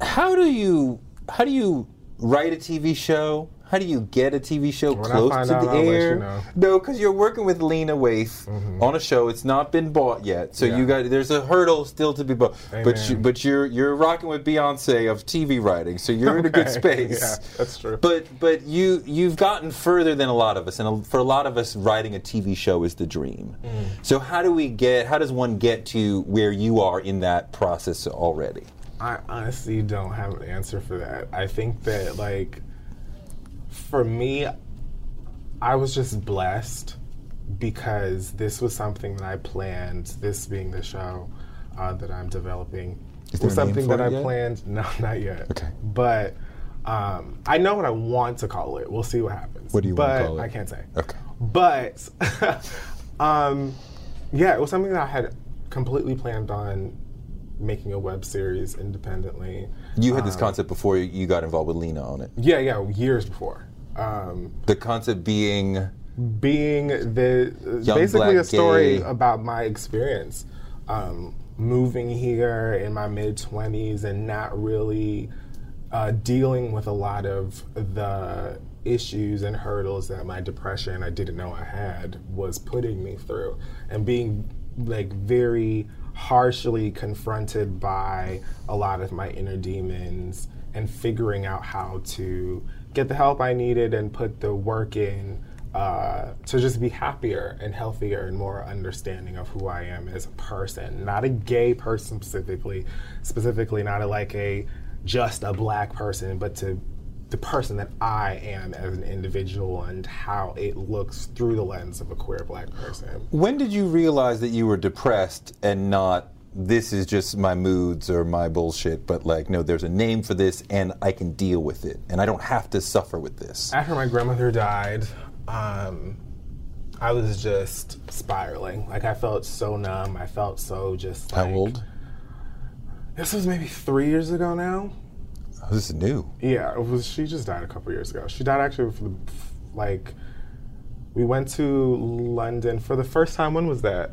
how do you how do you write a TV show? How do you get a TV show When close to out, the I'll let you air? know. No, because you're working with Lena Waithe on a show. It's not been bought yet, so Yeah. you got there's a hurdle still to be bought. But you, but you're you're rocking with Beyonce of TV writing, so you're in a good space. Yeah, that's true. But but you you've gotten further than a lot of us, and a- for a lot of us, writing a TV show is the dream. Mm. So how do we get? How does one get to where you are in that process already? I honestly don't have an answer for that. I think that like for me, I was just blessed because this was something that I planned. This being the show uh, that I'm developing Is was something that I yet? planned. No, not yet. Okay. but um, I know what I want to call it. We'll see what happens. What do you but wanna call it? I can't say. Okay. But um, yeah, it was something that I had completely planned on making a web series independently. You had this concept before you got involved with Lena on it. Yeah, yeah, years before. Um, The concept being being the Young basically a story gay. about my experience um, moving here in my mid 20s and not really uh, dealing with a lot of the issues and hurdles that my depression I didn't know I had was putting me through and being like very harshly confronted by a lot of my inner demons and figuring out how to get the help I needed and put the work in uh, to just be happier and healthier and more understanding of who I am as a person. Not a gay person specifically, specifically not a, like a just a black person, but to the person that I am as an individual and how it looks through the lens of a queer black person. when did you realize that you were depressed and not this is just my moods or my bullshit, but like no, there's a name for this and I can deal with it and I don't have to suffer with this. After my grandmother died, um, I was just spiraling. Like I felt so numb. I felt so just. How old? This was maybe three years ago now. Oh, this is new. Yeah, it was. She just died a couple years ago. She died actually for the, like. We went to London for the first time. When was that?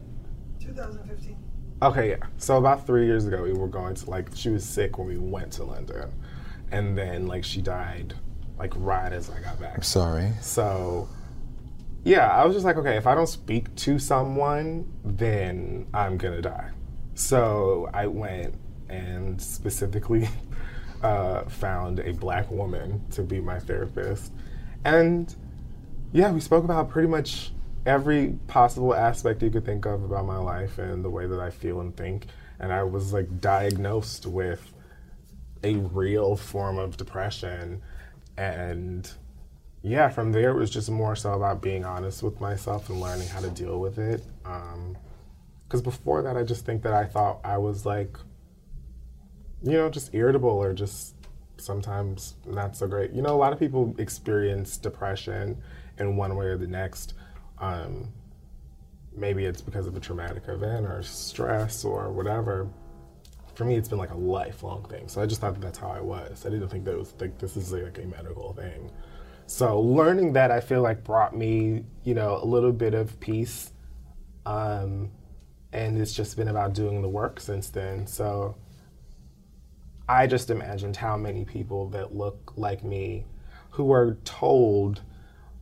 2015. Okay, yeah. So about three years ago, we were going to like. She was sick when we went to London, and then like she died, like right as I got back. I'm sorry. So, yeah, I was just like, okay, if I don't speak to someone, then I'm gonna die. So I went and specifically uh, found a black woman to be my therapist. And yeah, we spoke about pretty much every possible aspect you could think of about my life and the way that I feel and think. And I was like diagnosed with a real form of depression. And yeah, from there it was just more so about being honest with myself and learning how to deal with it. Because before that, I just think that I thought I was like, you know, just irritable or just sometimes not so great. You know, a lot of people experience depression in one way or the next. Um, maybe it's because of a traumatic event or stress or whatever. For me, it's been like a lifelong thing. So I just thought that that's how I was. I didn't think that was like this is like a medical thing. So learning that I feel like brought me, you know, a little bit of peace. Um, and it's just been about doing the work since then. So I just imagined how many people that look like me who are told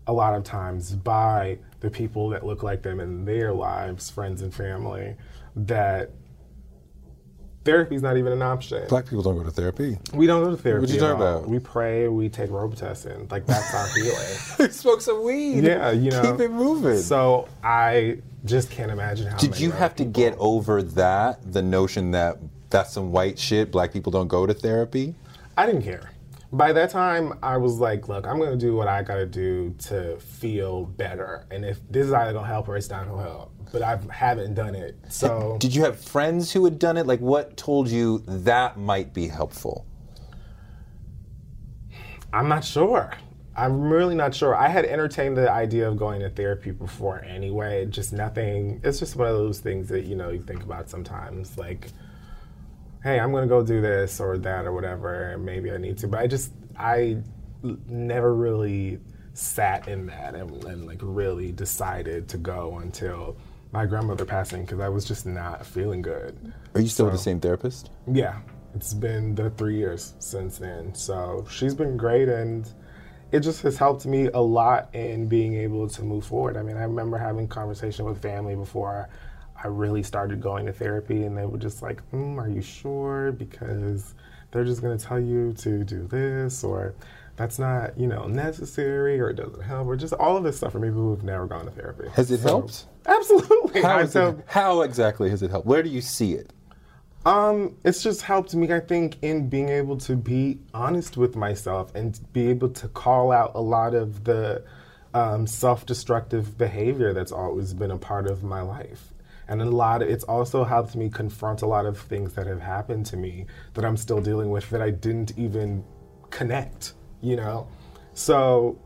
a lot of times by the people that look like them in their lives, friends and family, that therapy is not even an option. Black people don't go to therapy. we don't go to therapy. What you talking all. about? We pray, we take Robitussin. Like that's our healing. Smoke some weed. Yeah, you know. Keep it moving. So I just can't imagine how. Did many you other have to people- get over that, the notion that that's some white shit, black people don't go to therapy? I didn't care. By that time, I was like, look, I'm gonna do what I gotta do to feel better. And if this is either gonna help or it's not gonna help. But I haven't done it. So Did you have friends who had done it? Like, what told you that might be helpful? I'm not sure. I'm really not sure. I had entertained the idea of going to therapy before anyway. Just nothing. It's just one of those things that you know you think about sometimes, like, hey, I'm gonna go do this or that or whatever. Maybe I need to, but I just I never really sat in that and, and like really decided to go until my grandmother passing because I was just not feeling good. Are you still with the same therapist? Yeah, it's been the three years since then. So she's been great, and it just has helped me a lot in being able to move forward. I mean, I remember having conversation with family before I really started going to therapy, and they were just like, mm, "Are you sure?" Because they're just going to tell you to do this, or that's not, you know, necessary, or it doesn't help, or just all of this stuff for people who have never gone to therapy. Has it So- helped? Absolutely. How, it, how exactly has it helped? Where do you see it? Um, it's just helped me, I think, in being able to be honest with myself and be able to call out a lot of the um, self-destructive behavior that's always been a part of my life. And a lot of, it's also helped me confront a lot of things that have happened to me that I'm still dealing with that I didn't even connect, you know? So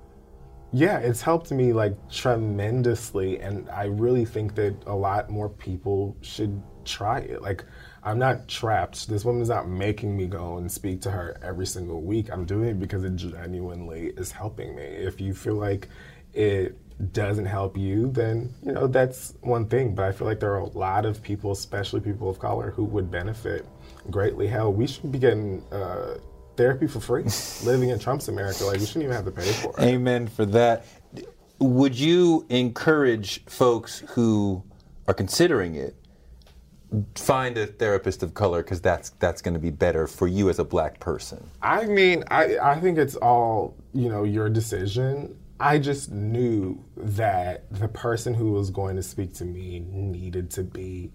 yeah, it's helped me like tremendously, and I really think that a lot more people should try it. Like, I'm not trapped. This woman is not making me go and speak to her every single week. I'm doing it because it genuinely is helping me. If you feel like it doesn't help you, then you know that's one thing. But I feel like there are a lot of people, especially people of color, who would benefit greatly. Hell, we should be getting. Uh, Therapy for free, living in Trump's America. Like we shouldn't even have to pay for it. Amen for that. Would you encourage folks who are considering it find a therapist of color because that's that's going to be better for you as a black person? I mean, I, I think it's all, you know, your decision. I just knew that the person who was going to speak to me needed to be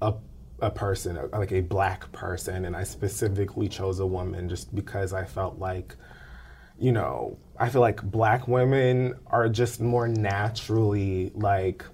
a, a person, like a black person. And I specifically chose a woman just because I felt like, you know, I feel like black women are just more naturally like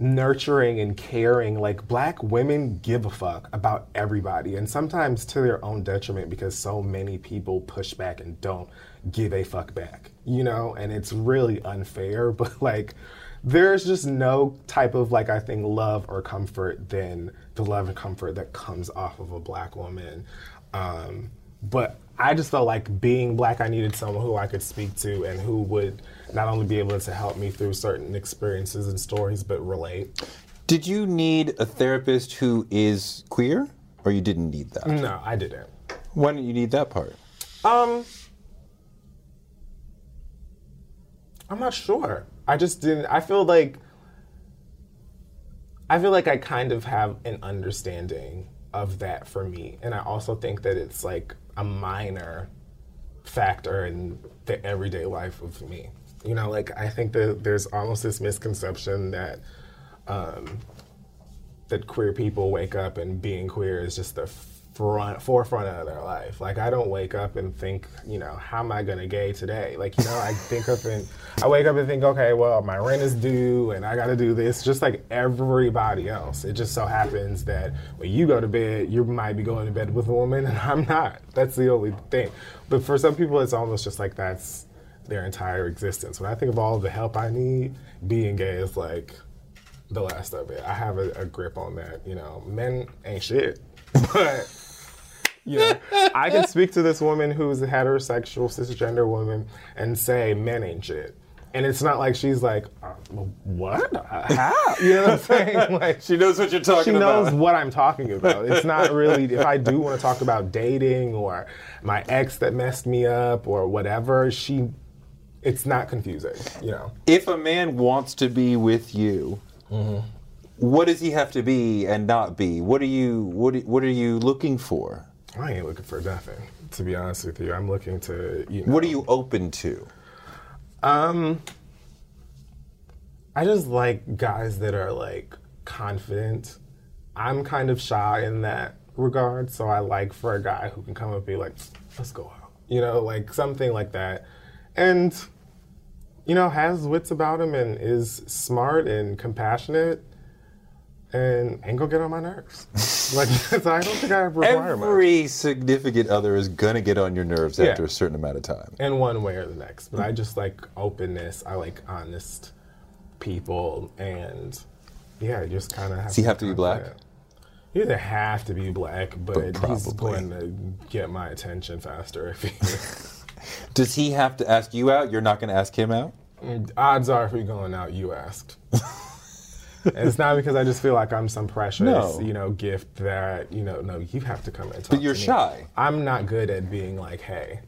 nurturing and caring. Like black women give a fuck about everybody, and sometimes to their own detriment because so many people push back and don't give a fuck back. You know, and it's really unfair. But like, there's just no type of like I think love or comfort than the love and comfort that comes off of a black woman. Um, but I just felt like being black, I needed someone who I could speak to and who would not only be able to help me through certain experiences and stories, but relate. Did you need a therapist who is queer, or you didn't need that? No, I didn't. Why didn't you need that part? Um, I'm not sure. I just didn't. I feel like I feel like I kind of have an understanding of that for me, and I also think that it's like a minor factor in the everyday life of me. You know, like I think that there's almost this misconception that um, that queer people wake up and being queer is just the front forefront of their life. Like I don't wake up and think, you know, how am I gonna gay today? Like, you know, I think up and I wake up and think, okay, well, my rent is due and I gotta do this, just like everybody else. It just so happens that when you go to bed, you might be going to bed with a woman and I'm not. That's the only thing. But for some people it's almost just like that's their entire existence. When I think of all the help I need, being gay is like the last of it. I have a, a grip on that. You know, men ain't shit, but you know, I can speak to this woman who's a heterosexual cisgender woman and say men ain't shit. And it's not like she's like, uh, what? How? You know what I'm saying? Like She knows what you're talking she knows what I'm talking about. It's not really if I do want to talk about dating or my ex that messed me up or whatever. She, it's not confusing. You know. If a man wants to be with you, what does he have to be and not be? What are you what are, what are you looking for? I ain't looking for nothing, to be honest with you. I'm looking to, you know. What are you open to? Um, I just like guys that are like confident. I'm kind of shy in that regard, so I like for a guy who can come up and be like, let's go out. You know, like something like that. And, you know, has wits about him and is smart and compassionate. And ain't gonna get on my nerves. like so I don't think I require much Every significant other is gonna get on your nerves Yeah. after a certain amount of time. in one way or the next. But I just like openness. I like honest people, and yeah, you just kind of have. Does he have to be black? You either have to be black, but, he's going to get my attention faster if he. Does he have to ask you out? You're not gonna ask him out? Odds are, if we're going out, you asked. and it's not because I just feel like I'm some precious, No. you know, gift that you know. No, you have to come and talk. But you're shy. I'm not good at being like, hey,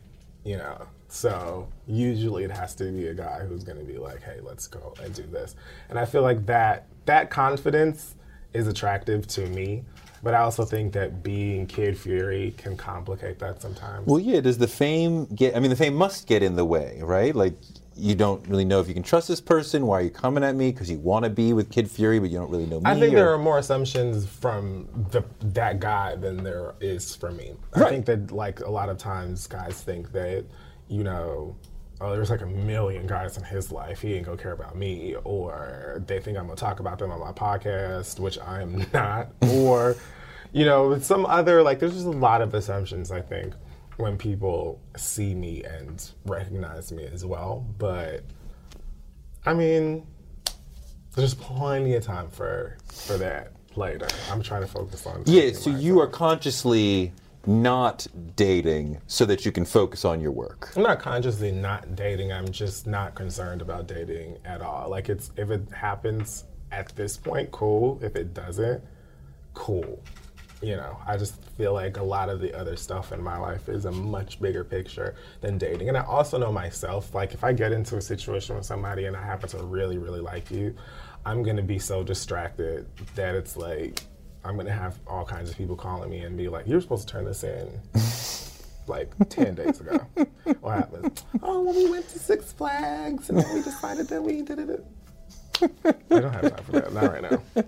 you know. So usually it has to be a guy who's going to be like, hey, let's go and do this. And I feel like that that confidence is attractive to me. But I also think that being Kid Fury can complicate that sometimes. Well, yeah. Does the fame get? I mean, the fame must get in the way, right? Like, you don't really know if you can trust this person. Why are you coming at me? Because you want to be with Kid Fury, but you don't really know me. I think or- there are more assumptions from the, that guy than there is from me. I think that like a lot of times guys think that, you know, oh, there's like a million guys in his life. He ain't gonna care about me, or they think I'm gonna talk about them on my podcast, which I am not, or, you know, some other like. There's just a lot of assumptions. I think when people see me and recognize me as well, but. I mean, there's plenty of time for for that later. I'm trying to focus on. Yeah. So you are consciously not dating so that you can focus on your work. I'm not consciously not dating. I'm just not concerned about dating at all. Like it's if it happens at this point, cool. If it doesn't, cool. You know, I just feel like a lot of the other stuff in my life is a much bigger picture than dating. And I also know myself, like if I get into a situation with somebody and I happen to really, really like you, I'm gonna be so distracted that it's like I'm gonna have all kinds of people calling me and be like, You're supposed to turn this in like 10 days ago. What happened? Oh, well, we went to Six Flags and then we decided that we did it. I don't have time for that. Not right now.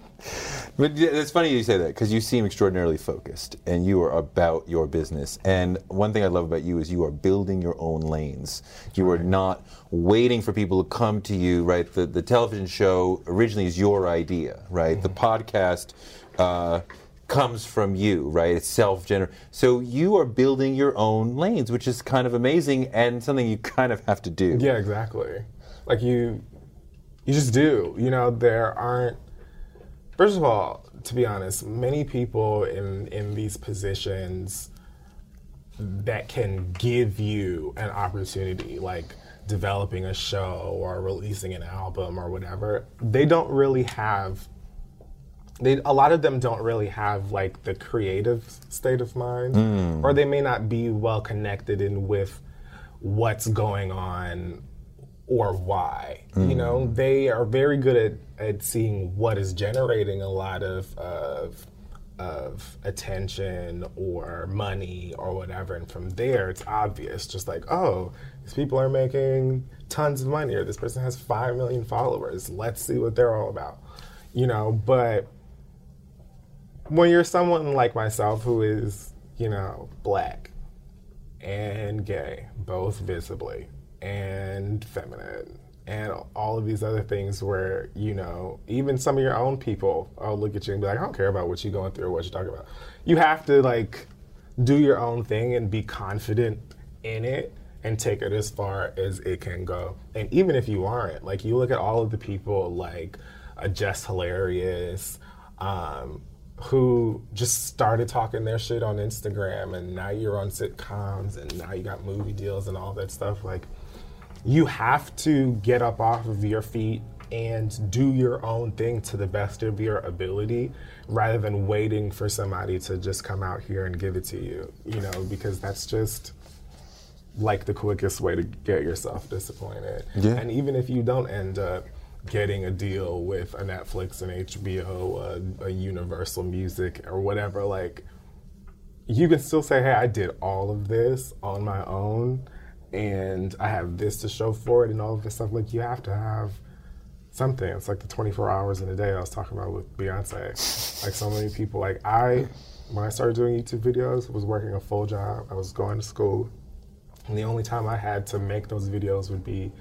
But it's funny you say that because you seem extraordinarily focused and you are about your business. And one thing I love about you is you are building your own lanes. You are not waiting for people to come to you, right? The, the television show originally is your idea, right? The podcast uh, comes from you, right? It's self generated. So you are building your own lanes, which is kind of amazing and something you kind of have to do. Yeah, exactly. Like you, you just do. You know, there aren't. First of all, to be honest, many people in in these positions that can give you an opportunity, like developing a show or releasing an album or whatever, they don't really have. They, a lot of them don't really have like the creative state of mind, hmm. or they may not be well connected in with what's going on or why. You know, mm. they are very good at, at seeing what is generating a lot of, of of attention or money or whatever, and from there it's obvious. Just like, oh, these people are making tons of money, or this person has five million followers. Let's see what they're all about. You know, but when you're someone like myself who is, you know, black and gay, both visibly, and feminine, and all of these other things where, you know, even some of your own people will look at you and be like, I don't care about what you're going through or what you're talking about. You have to, like, do your own thing and be confident in it and take it as far as it can go. And even if you aren't, like, you look at all of the people like uh, Jess Hilarious, um, who just started talking their shit on Instagram, and now you're on sitcoms, and now you got movie deals and all that stuff. Like, you have to get up off of your feet and do your own thing to the best of your ability rather than waiting for somebody to just come out here and give it to you, you know, because that's just like the quickest way to get yourself disappointed. Yeah. And even if you don't end up getting a deal with a Netflix and HBO, a, a Universal Music, or whatever, like you can still say, hey, I did all of this on my own and I have this to show for it and all of this stuff. Like you have to have something. It's like the 24 hours in a day I was talking about with Beyonce. like so many people, like I, when I started doing YouTube videos, was working a full job. I was going to school. And the only time I had to make those videos would be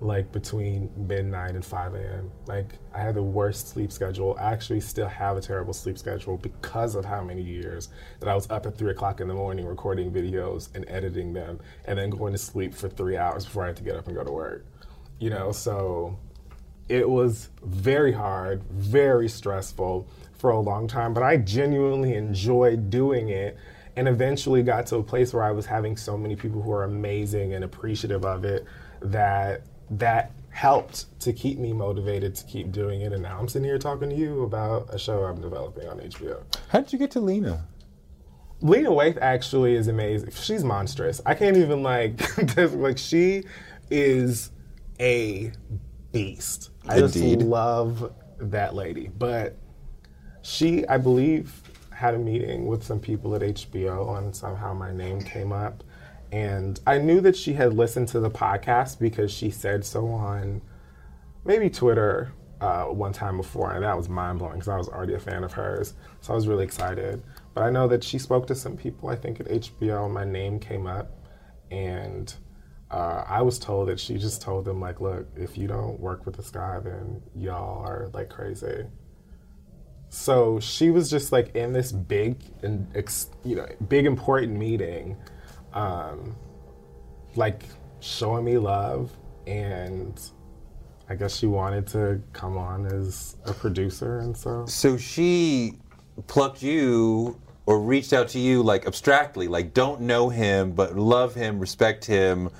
like between midnight and 5 a.m. Like I had the worst sleep schedule. I actually still have a terrible sleep schedule because of how many years that I was up at three o'clock in the morning recording videos and editing them, and then going to sleep for three hours before I had to get up and go to work. You know, so it was very hard, very stressful for a long time, but I genuinely enjoyed doing it and eventually got to a place where I was having so many people who are amazing and appreciative of it that that helped to keep me motivated to keep doing it. And now I'm sitting here talking to you about a show I'm developing on HBO. How did you get to Lena? Lena Waithe actually is amazing. She's monstrous. I can't even like like she is a beast. I Indeed. just love that lady. But she, I believe, had a meeting with some people at HBO and somehow my name came up. And I knew that she had listened to the podcast because she said so on maybe Twitter uh, one time before, and that was mind blowing because I was already a fan of hers. So I was really excited. But I know that she spoke to some people, I think, at HBO, my name came up. And uh, I was told that she just told them, like, look, if you don't work with this guy, then y'all are like crazy. So she was just like in this big and you know big important meeting, um, like showing me love, and I guess she wanted to come on as a producer, and so So she plucked you or reached out to you like abstractly, like don't know him, but love him, respect him.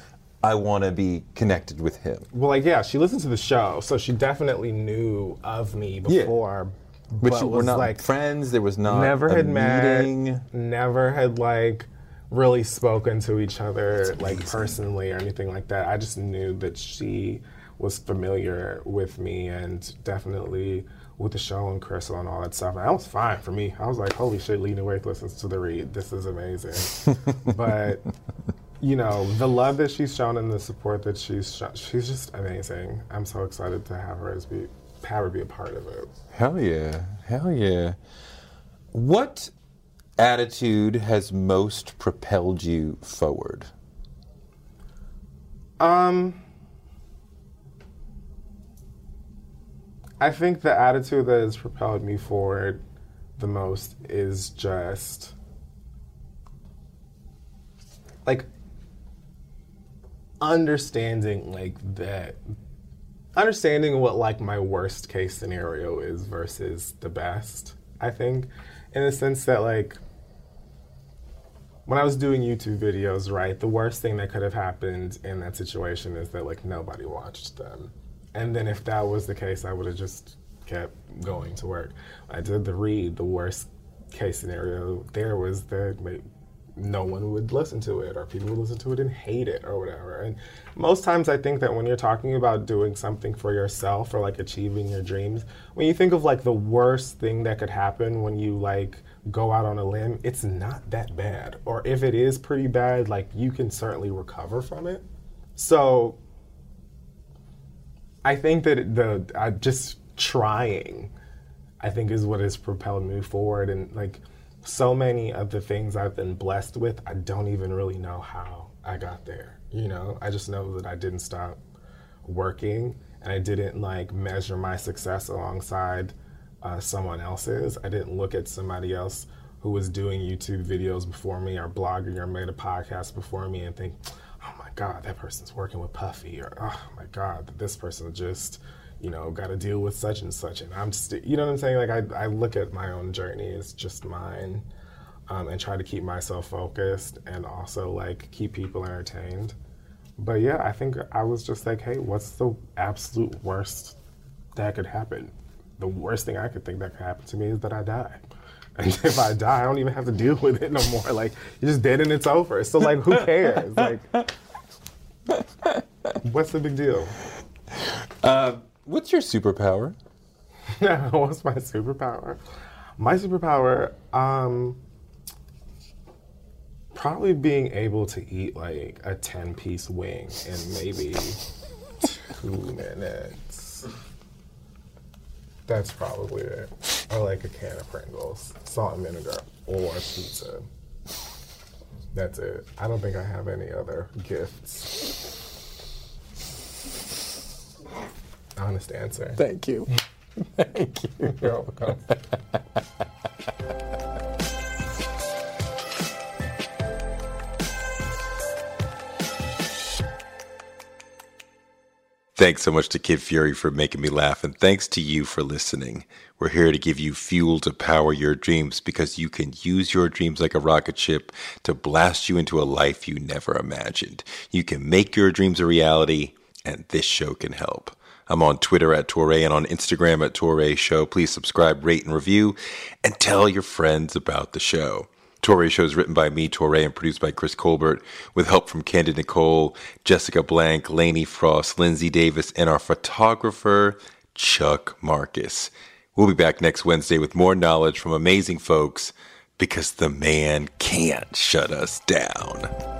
I want to be connected with him. well, like yeah, she listened to the show, so she definitely knew of me Yeah. before. But, you were was not like friends. There was not never a had meeting. met, never had like really spoken to each other like personally or anything like that. I just knew that she was familiar with me and definitely with the show and Crissle and all that stuff. And that was fine for me. I was like, holy shit, Lena Waithe listens to the read. This is amazing. but you know, the love that she's shown and the support that she's shown, she's just amazing. I'm so excited to have her as be have her be a part of it. Hell yeah. Hell yeah. What attitude has most propelled you forward? Um, I think the attitude that has propelled me forward the most is just like understanding like that understanding what like my worst case scenario is versus the best i think in the sense that like when I was doing YouTube videos, right, the worst thing that could have happened in that situation is that like nobody watched them. And then if that was the case, I would have just kept going to work. I did the read, the worst case scenario there was that no one would listen to it or people would listen to it and hate it or whatever. And most times I think that when you're talking about doing something for yourself or like achieving your dreams, when you think of like the worst thing that could happen when you like go out on a limb, it's not that bad. Or if it is pretty bad, like you can certainly recover from it. So I think that the just trying, I think is what has propelled me forward. And like so many of the things I've been blessed with, I don't even really know how I got there. You know, I just know that I didn't stop working and I didn't like measure my success alongside uh, someone else's. I didn't look at somebody else who was doing YouTube videos before me or blogging or made a podcast before me and think, oh my God, that person's working with Puffy or oh my God, this person just, you know, got to deal with such and such. And I'm just, you know what I'm saying? Like I, I look at my own journey as just mine um, and try to keep myself focused and also like keep people entertained. But yeah, I think I was just like, hey, what's the absolute worst that could happen? The worst thing I could think that could happen to me is that I die. And if I die, I don't even have to deal with it no more. Like you're just dead and it's over. So like, who cares? Like, what's the big deal? Uh, what's your superpower? what's my superpower? My superpower, um, probably being able to eat like a 10 piece wing in maybe two minutes. That's probably it. Or like a can of Pringles, salt and vinegar, or pizza. That's it. I don't think I have any other gifts. honest answer. Thank you. Thank you. You're welcome. Thanks so much to Kid Fury for making me laugh, and thanks to you for listening. We're here to give you fuel to power your dreams because you can use your dreams like a rocket ship to blast you into a life you never imagined. You can make your dreams a reality, and this show can help. I'm on Twitter at Touré and on Instagram at Touré Show. Please subscribe, rate, and review, and tell your friends about the show. Touré Show is written by me, Touré, and produced by Chris Colbert, with help from Candid Nicole, Jessica Blank, Lainey Frost, Lindsay Davis, and our photographer, Chuck Marcus. We'll be back next Wednesday with more knowledge from amazing folks because the man can't shut us down.